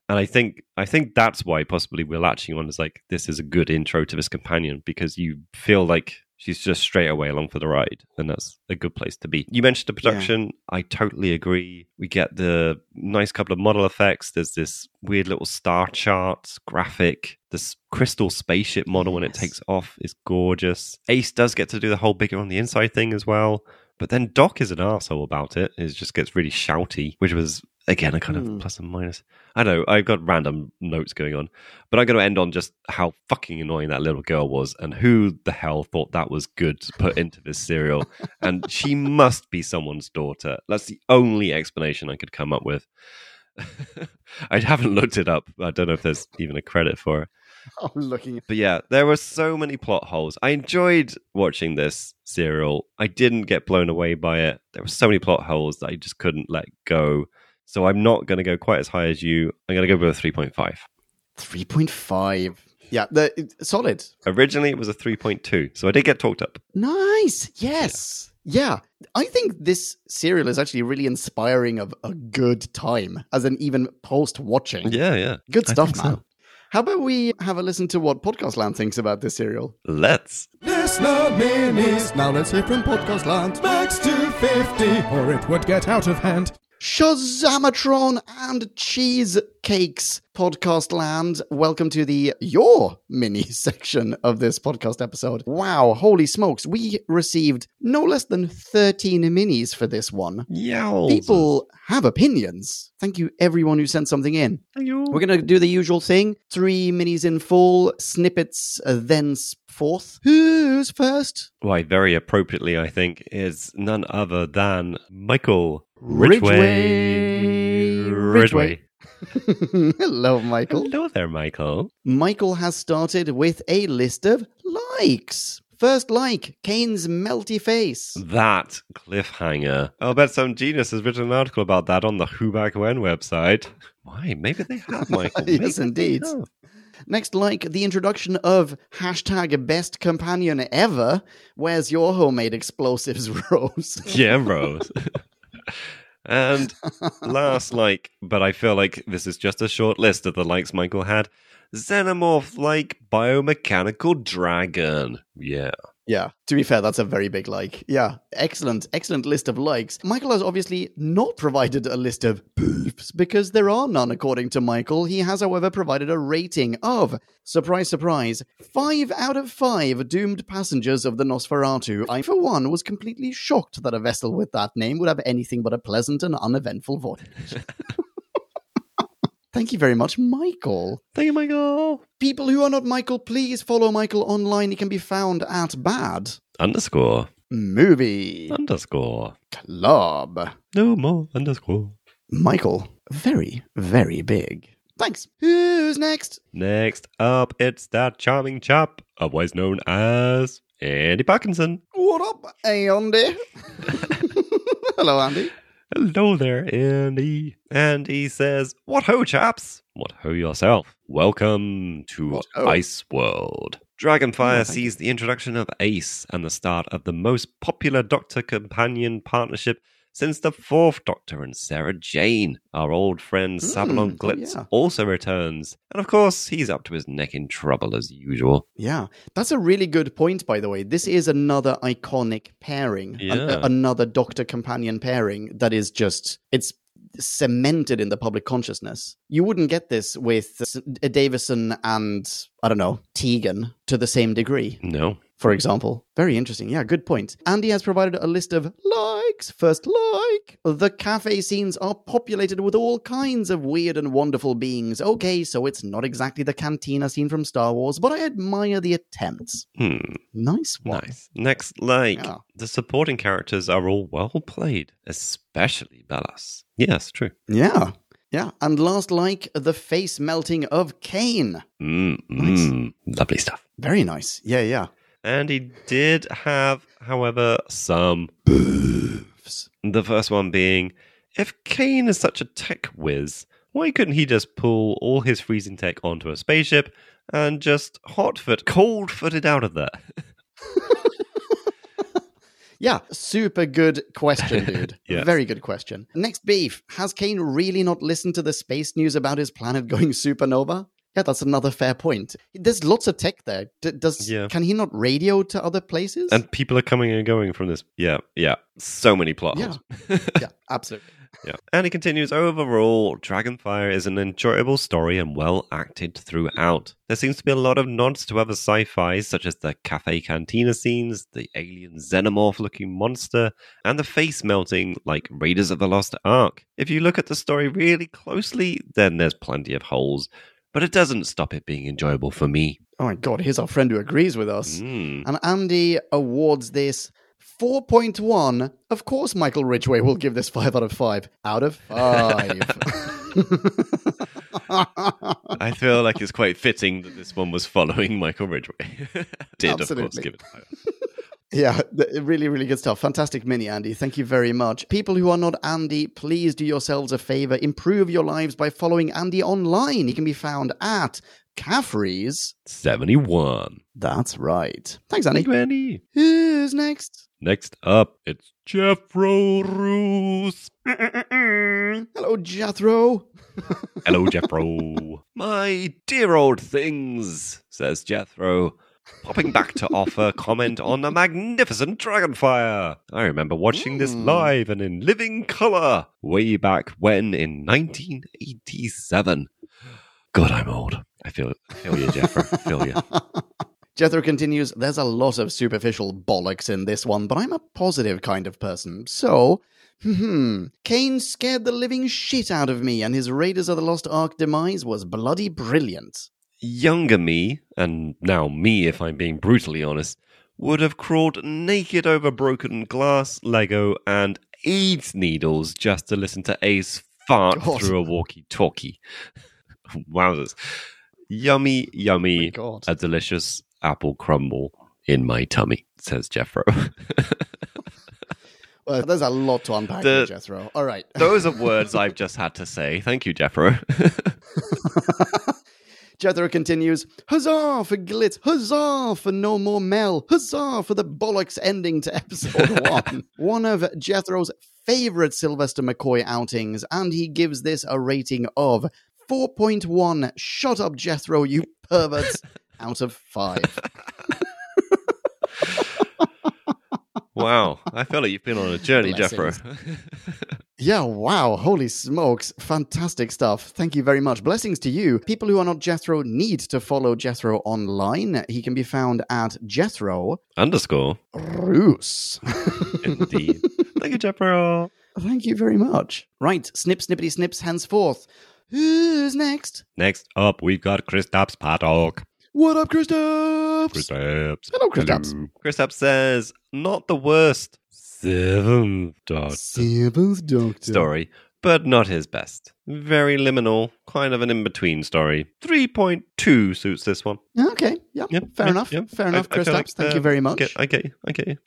And I think I think that's why possibly we're latching on is like this is a good intro to this companion because you feel like she's just straight away along for the ride, and that's a good place to be. You mentioned the production. I totally agree. We get the nice couple of model effects. There's this weird little star chart graphic. This crystal spaceship model when it takes off is gorgeous. Ace does get to do the whole bigger on the inside thing as well. But then Doc is an asshole about it. It just gets really shouty, which was again a kind Hmm. of plus and minus. I know I've got random notes going on, but I'm going to end on just how fucking annoying that little girl was, and who the hell thought that was good to put into this serial. and she must be someone's daughter. That's the only explanation I could come up with. I haven't looked it up. I don't know if there's even a credit for it. I'm looking. But yeah, there were so many plot holes. I enjoyed watching this serial. I didn't get blown away by it. There were so many plot holes that I just couldn't let go. So I'm not going to go quite as high as you. I'm going to go with a 3.5. 3.5. Yeah, the solid. Originally, it was a 3.2. So I did get talked up. Nice. Yes. Yeah. I think this serial is actually really inspiring of a good time, as an even post watching. Yeah, yeah. Good stuff, think so. man. How about we have a listen to what Podcast Land thinks about this serial? Let's. Listener minis. Now let's hear from Podcast Land. Max 250, or it would get out of hand. Shazamatron and Cheesecakes Podcast Land. Welcome to the Your Mini section of this podcast episode. Wow, holy smokes. We received no less than 13 minis for this one. Yow. People have opinions. Thank you, everyone who sent something in. Thank you. We're going to do the usual thing three minis in full, snippets uh, thenceforth. Who's first? Why, very appropriately, I think, is none other than Michael Ridgway. Ridgway. Hello, Michael. Hello there, Michael. Michael has started with a list of likes. First like, Kane's melty face. That cliffhanger. I'll bet some genius has written an article about that on the Who Back When website. Why? Maybe they have, Michael. Yes, indeed. Next like, the introduction of hashtag best companion ever. Where's your homemade explosives, Rose? Yeah, Rose. And last like, but I feel like this is just a short list of the likes Michael had. Xenomorph like biomechanical dragon. Yeah. Yeah, to be fair, that's a very big like. Yeah, excellent, excellent list of likes. Michael has obviously not provided a list of beefs because there are none, according to Michael. He has, however, provided a rating of, surprise, surprise, five out of five doomed passengers of the Nosferatu. I, for one, was completely shocked that a vessel with that name would have anything but a pleasant and uneventful voyage. Thank you very much, Michael. Thank you, Michael. People who are not Michael, please follow Michael online. He can be found at Bad Underscore. Movie Underscore. Club. No more underscore. Michael, very, very big. Thanks. Who's next? Next up, it's that charming chap, otherwise known as Andy Parkinson. What up, Andy? Hello, Andy. Hello there, Andy. And he says, What ho, chaps? What ho yourself? Welcome to Ice World. Dragonfire Oh, thank sees the introduction of Ace and the start of the most popular Doctor companion partnership since the fourth Doctor and Sarah Jane. Our old friend Hmm, Sabalom oh, Glitz yeah. also returns. And of course, he's up to his neck in trouble as usual. Yeah, that's a really good point, by the way. This is another iconic pairing, an- Yeah. another Doctor companion pairing that is just, it's cemented in the public consciousness. You wouldn't get this with S- Davison and, I don't know, Tegan to the same degree. No. For example. Very interesting. Yeah, good point. Andy has provided a list of likes. First like. The cafe scenes are populated with all kinds of weird and wonderful beings. Okay, so it's not exactly the cantina scene from Star Wars, but I admire the attempts. Hmm. Nice one. Nice. Next, like, Yeah. the supporting characters are all well played, especially Belazs. Yes, true. Yeah. Yeah. And last like, the face melting of Kane. Mm, Nice. mm, lovely stuff. Very nice. Yeah, yeah. And he did have, however, some. Oops. The first one being if Kane is such a tech whiz, why couldn't he just pull all his freezing tech onto a spaceship and just hot foot, cold footed out of there? Yeah, super good question, dude. Yes. Very good question. Next beef. Has Kane really not listened to the space news about his planet going supernova? Yeah, that's another fair point. There's lots of tech there. Does Yeah. can he not radio to other places? And people are coming and going from this. Yeah, yeah. So many plot Yeah. holes. yeah, absolutely. Yeah. And he continues overall, Dragonfire is an enjoyable story and well acted throughout. There seems to be a lot of nods to other sci fis, such as the cafe cantina scenes, the alien xenomorph looking monster, and the face melting like Raiders of the Lost Ark. If you look at the story really closely, then there's plenty of holes, but it doesn't stop it being enjoyable for me. Oh my god, here's our friend who agrees with us. Mm. And Andy awards this 4.1. Of course, Michael Ridgway will give this 5 out of 5. Out of 5. I feel like it's quite fitting that this one was following Michael Ridgway. Did, of course, give it a higher. Yeah, really, really good stuff. Fantastic mini, Andy. Thank you very much. People who are not Andy, please do yourselves a favor. Improve your lives by following Andy online. He can be found at Caffrey's. 71. That's right. Thanks, Andy. Thank you, Andy. Who's next? Next up, it's Jeffro Roos. Hello, Jethro. Hello, Jethro. My dear old things, says Jethro, popping back to offer comment on the magnificent Dragonfire. I remember watching this Mm. live and in living colour way back when in 1987. God, I'm old. I feel, I feel you, Jeffro. I feel you. Jethro continues, there's a lot of superficial bollocks in this one, but I'm a positive kind of person. So, hmm, Kane scared the living shit out of me, and his Raiders of the Lost Ark demise was bloody brilliant. Younger me, and now me if I'm being brutally honest, would have crawled naked over broken glass, Lego, and AIDS needles just to listen to Ace fart God. through a walkie talkie. Wowzers. Yummy, yummy, oh God. a delicious apple crumble in my tummy, says Jeffro. Well, there's a lot to unpack The- Jethro. All right. Those are words I've just had to say. Thank you, Jeffro. Jethro continues, Huzzah for Glitz! Huzzah for No More Mel! Huzzah for the bollocks ending to episode one! one of Jethro's favorite Sylvester McCoy outings, and he gives this a rating of 4.1. Shut up, Jethro, you perverts, out of 5. Wow, I feel like you've been on a journey, Jeffro. Yeah, wow. Holy smokes. Fantastic stuff. Thank you very much. Blessings to you. People who are not Jethro need to follow Jethro online. He can be found at Jethro Underscore. Roos. Indeed. Thank you, Jethro. Thank you very much. Right, snip, snippity, snips, henceforth. Who's next? Next up, we've got Kristaps Paddock. What up, Kristaps? Kristaps. Hello, Kristaps. Kristaps says, not the worst seventh Doctor Seventh Doctor. story, but not his best. Very liminal, kind of an in between story. 3.2 suits this one. Okay, yeah, Yep, fair yep, enough. yep. Fair I- enough, I feel Kristaps. like, Thank you uh, very much. Get, I get you. I get you.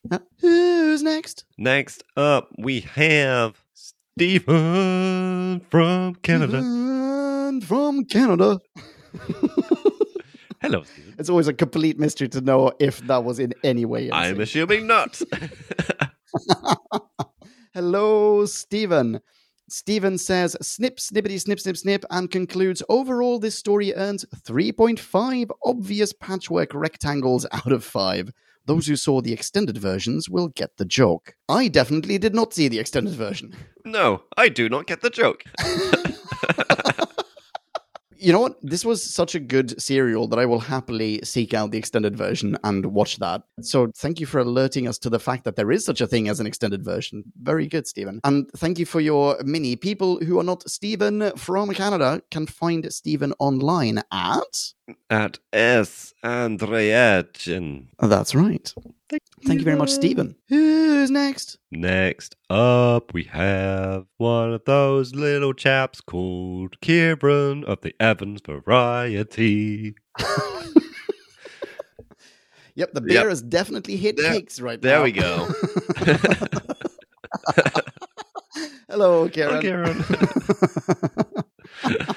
Who's next? Next up, we have Stephen from Canada. And from Canada. Hello, Stephen. It's always a complete mystery to know if that was in any way. I'm assuming not. Hello, Stephen. Stephen says, snip, snippity, snip, snip, snip, and concludes overall, this story earns 3.5 obvious patchwork rectangles out of 5. Those who saw the extended versions will get the joke. I definitely did not see the extended version. no, I do not get the joke. You know what? This was such a good serial that I will happily seek out the extended version and watch that. So thank you for alerting us to the fact that there is such a thing as an extended version. Very good, Stephen. And thank you for your mini. People who are not Stephen from Canada can find Stephen online at. At S. Andreachen. That's right. Thank you very much, Stephen. Who's next? Next up, we have one of those little chaps called Kieran of the Evans Variety. Yep, the bear Yep. has definitely hit There- cakes right there now. There we go. Hello, Karen. Oh, Kieran.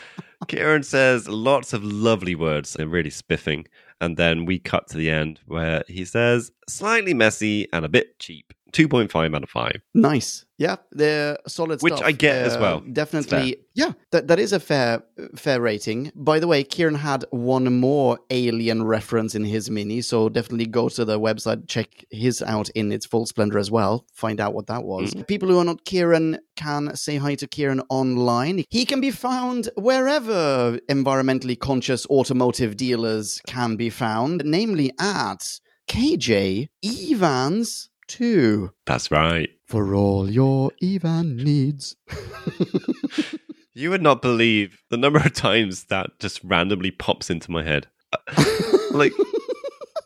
Kieran says lots of lovely words and really spiffing. And then we cut to the end where he says slightly messy and a bit cheap. 2.5 out of 5. Nice. Yeah, they're solid Which stuff. I get as Uh, well. Definitely. Yeah, that, that is a fair fair rating. By the way, Kieran had one more alien reference in his mini, so definitely go to the website, check his out in its full splendor as well. Find out what that was. Mm-hmm. People who are not Kieran can say hi to Kieran online. He can be found wherever environmentally conscious automotive dealers can be found, namely at KJ Evans 2 That's right. for all your Evan needs. You would not believe the number of times that just randomly pops into my head. Uh, like,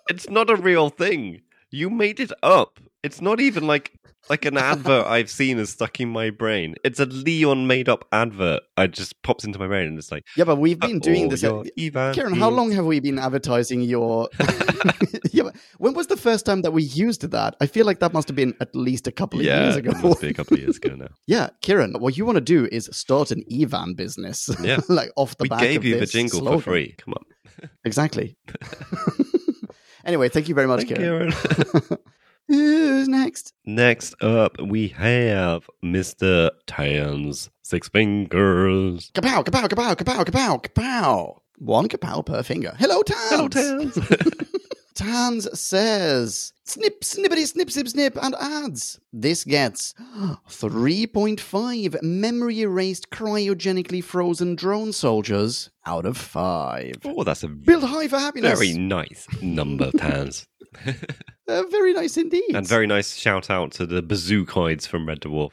it's not a real thing. You made it up. It's not even like like an advert I've seen is stuck in my brain. It's a Leon made up advert. I just pops into my brain and it's like, Yeah, but we've been oh, doing "Oh, this. your Evan Karen, how long have we been advertising your? yeah, but when was the first time that we used that? I feel like that must have been at least a couple of Yeah, years ago. must be a couple of years ago now. yeah, Kieran, what you want to do is start an Evan business. Yeah. like off the we back gave of you the jingle slogan. for free. Come on. Exactly. Anyway, thank you very much, Thank Kieran. Kieran. Who's next? Next up, we have Mr. Tans Six Fingers. Kapow, kapow, kapow, kapow, kapow, kapow. One kapow per finger. Hello, Tans. Hello, Tans. Tans says, snip, snippity, snip, snip, snip, and adds. This gets 3.5 memory erased cryogenically frozen drone soldiers out of 5. oh, that's a Build high for happiness. very nice number, Tans. Uh, very nice indeed. and very nice shout out to the bazookoids from Red Dwarf,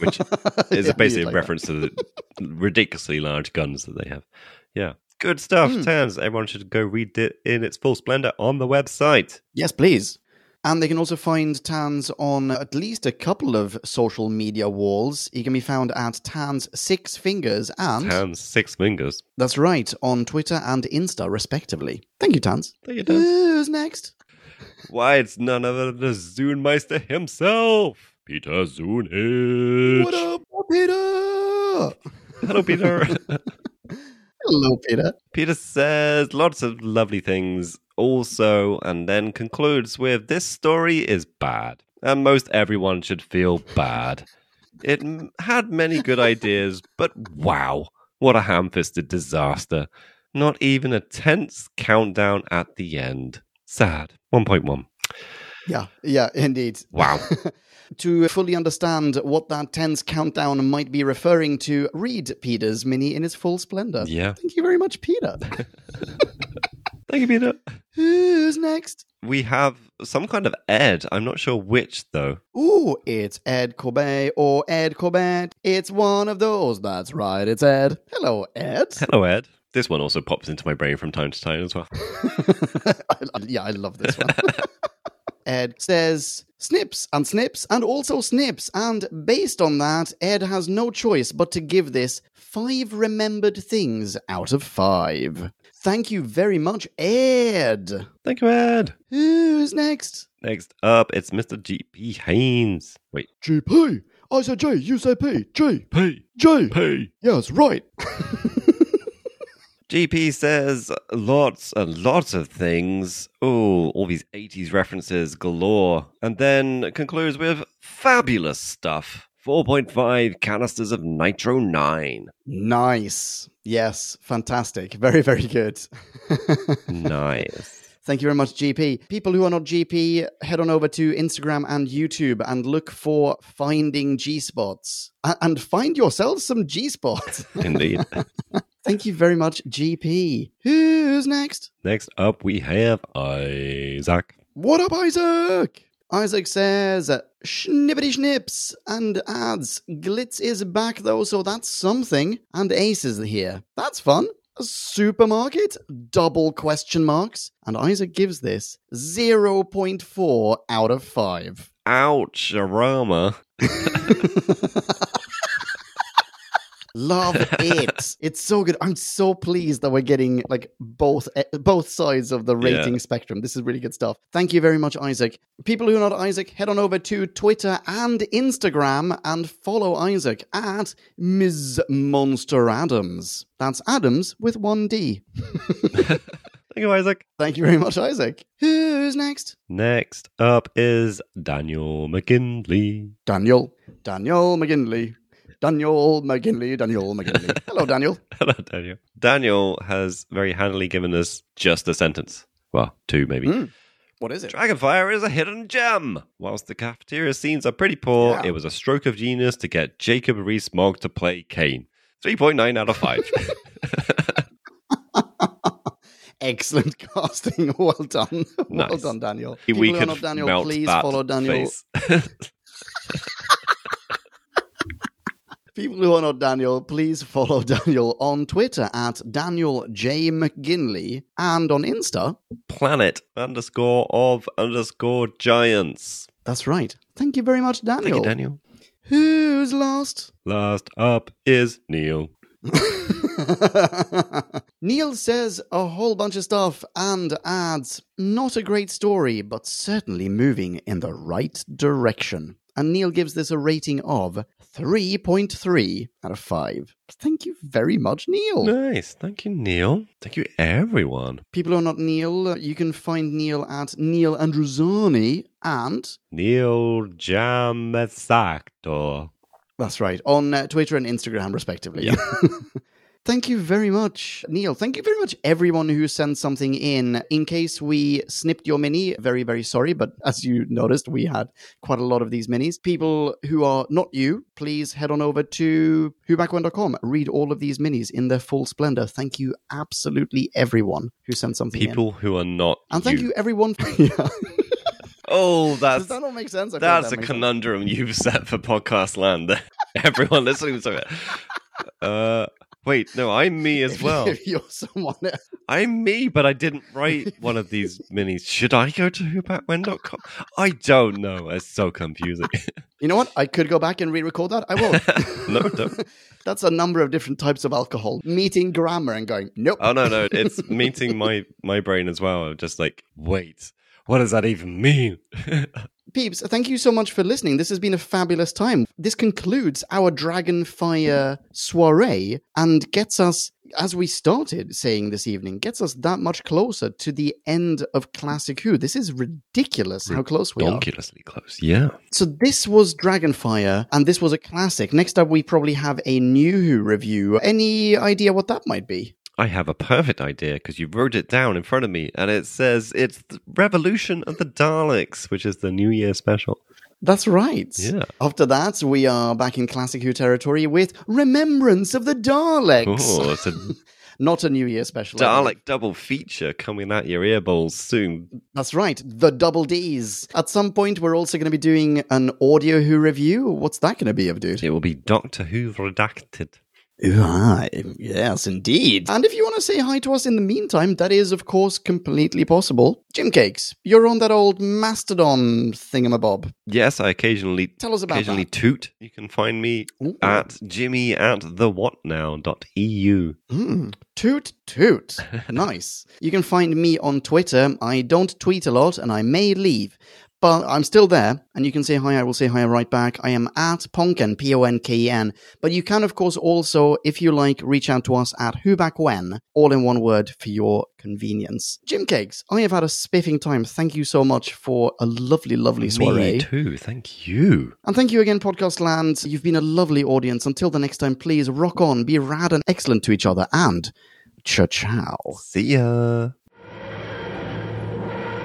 which is Yeah, basically you'd a reference to the ridiculously large guns that they have. Yeah. Good stuff, Hmm. Tans. Everyone should go read it in its full splendor on the website. Yes, please. And they can also find Tans on at least a couple of social media walls. He can be found at Tans Six Fingers and Tans Six Fingers. that's right, on Twitter and Insta, respectively. Thank you, Tans. Thank you, Tans. Who's next? Why, it's none other than the Zoonmeister himself, Peter Zoonich. What up, Peter? Hello, Peter. Hello, Peter. Peter says lots of lovely things also, and then concludes with this story is bad, and most everyone should feel bad. It had many good ideas, but wow, what a ham fisted disaster. Not even a tense countdown at the end. Sad. 1.1. Yeah, yeah, indeed. Wow. to fully understand what that tense countdown might be referring to, read Peter's mini in its full splendor. Yeah. Thank you very much, Peter. Thank you, Peter. Who's next? We have some kind of Ed. I'm not sure which, though. Ooh, it's Ed Corbett or Ed Corbett. It's one of those. That's right, it's Ed. Hello, Ed. Hello, Ed. This one also pops into my brain from time to time as well. Yeah, I love this one. Ed says snips and snips and also snips. And based on that, Ed has no choice but to give this five remembered things out of five. Thank you very much, Ed. Thank you, Ed. Who's next? Next up, it's Mr. G.P. Haynes. Wait. GP. I said J, you said P. G. P. J. P. Yes, right. GP says lots and lots of things. Oh, all these 80s references galore. And then concludes with fabulous stuff. 4.5 canisters of Nitro 9. Nice. Yes, fantastic. Very, very good. Nice. Thank you very much, GP. People who are not GP, head on over to Instagram and YouTube and look for Finding G Spots. And find yourselves some G Spots. Indeed. Thank you very much, GP. Who's next? Next up, we have Isaac. What up, Isaac? Isaac says, Schnippity schnips, and adds, Glitz is back though, so that's something. And Ace is here. That's fun. A supermarket? Double question marks. And Isaac gives this 0.4 out of 5. Ouch, Arama. Love it. it's so good. I'm so pleased that we're getting like both eh, both sides of the Yeah. rating spectrum. This is really good stuff. Thank you very much, Isaac. People who are not Isaac, head on over to Twitter and Instagram and follow Isaac at Ms. Monster Adams. That's Adams with one D. Thank you, Isaac. Thank you very much, Isaac. Who's next? Next up is Daniel McKinley. Daniel. Daniel McGinley. Daniel McGinley. Daniel McGinley. Hello, Daniel. Hello, Daniel. Daniel has very handily given us just a sentence. Well, two maybe. Mm. What is it? Dragonfire is a hidden gem. Whilst the cafeteria scenes are pretty poor, Yeah. it was a stroke of genius to get Jacob Rees-Mogg to play Kane. 3.9 out of 5. Excellent casting. Well done. well done, Daniel. we People are not Daniel, please follow Daniel. People who are not Daniel, please follow Daniel on Twitter at Daniel J. McGinley and on Insta. Planet underscore of underscore giants. That's right. Thank you very much, Daniel. Thank you, Daniel. Who's last? Last up is Neil. Neil says a whole bunch of stuff and adds, not a great story, but certainly moving in the right direction. And Neil gives this a rating of 3.3 out of 5. Thank you very much, Neil. Nice. Thank you, Neil. Thank you, everyone. People who are not Neil, you can find Neil at Neil Andruzani and Neil Jamasactor. that's right on uh, Twitter and Instagram, respectively. Thank you very much, Neil. Thank you very much, everyone who sent something in. In case we snipped your mini, very, very sorry, but as you noticed, we had quite a lot of these minis. People who are not you, please head on over to whobackwhen.com. Read all of these minis in their full splendor. Thank you, absolutely everyone who sent something in. People who are not. And thank you, everyone. yeah. Oh, that's Does that not make sense? I That's that a makes sense. conundrum you've set for podcast land. Everyone listening to it. Uh, wait, no, I'm me as well. if you're someone else. I'm me, but I didn't write one of these minis. Should I go to whobackwhen.com? I don't know. It's so confusing. You know what? I could go back and re-record that. I won't. no, don't. That's a number of different types of alcohol. Meeting grammar and going, nope. Oh no, no, it's meeting my my brain as well. I'm just like, wait, what does that even mean? Peeps, thank you so much for listening. This has been a fabulous time. This concludes our Dragonfire soiree and gets us as we started saying this evening, gets us that much closer to the end of Classic Who. This is ridiculous how close we are. Donkulously close. Yeah. So this was Dragonfire, and this was a classic. Next up, we probably have a new Who review. Any idea what that might be? I have a perfect idea because you wrote it down in front of me, and it says it's the Revolution of the Daleks, which is the New Year special. That's right. Yeah. After that, we are back in Classic Who territory with Remembrance of the Daleks. Oh, it's a Not a New Year special. I. Dalek double feature coming at your earballs soon. That's right. The double Ds. At some point, we're also going to be doing an audio Who review. What's that going to be of, dude? It will be Doctor Who redacted. Ah, yes, indeed. And if you want to say hi to us in the meantime, that is, of course, completely possible. Jim Cakes, you're on that old Mastodon thingamabob. Yes, I occasionally Tell us about occasionally that. toot. You can find me Ooh. at Jimmy at the whatnow.eu. Mm, toot toot. nice. You can find me on Twitter. I don't tweet a lot and I may leave. But I'm still there, and you can say hi. I will say hi right back. I am at Ponken, P O N K E N. But you can, of course, also, if you like, reach out to us at Who Back When, all in one word for your convenience. Jim Cakes, I have had a spiffing time. Thank you so much for a lovely, lovely soiree. Me too. Thank you. And thank you again, Podcast Land. You've been a lovely audience. Until the next time, please rock on, be rad and excellent to each other, and ciao ciao. See ya.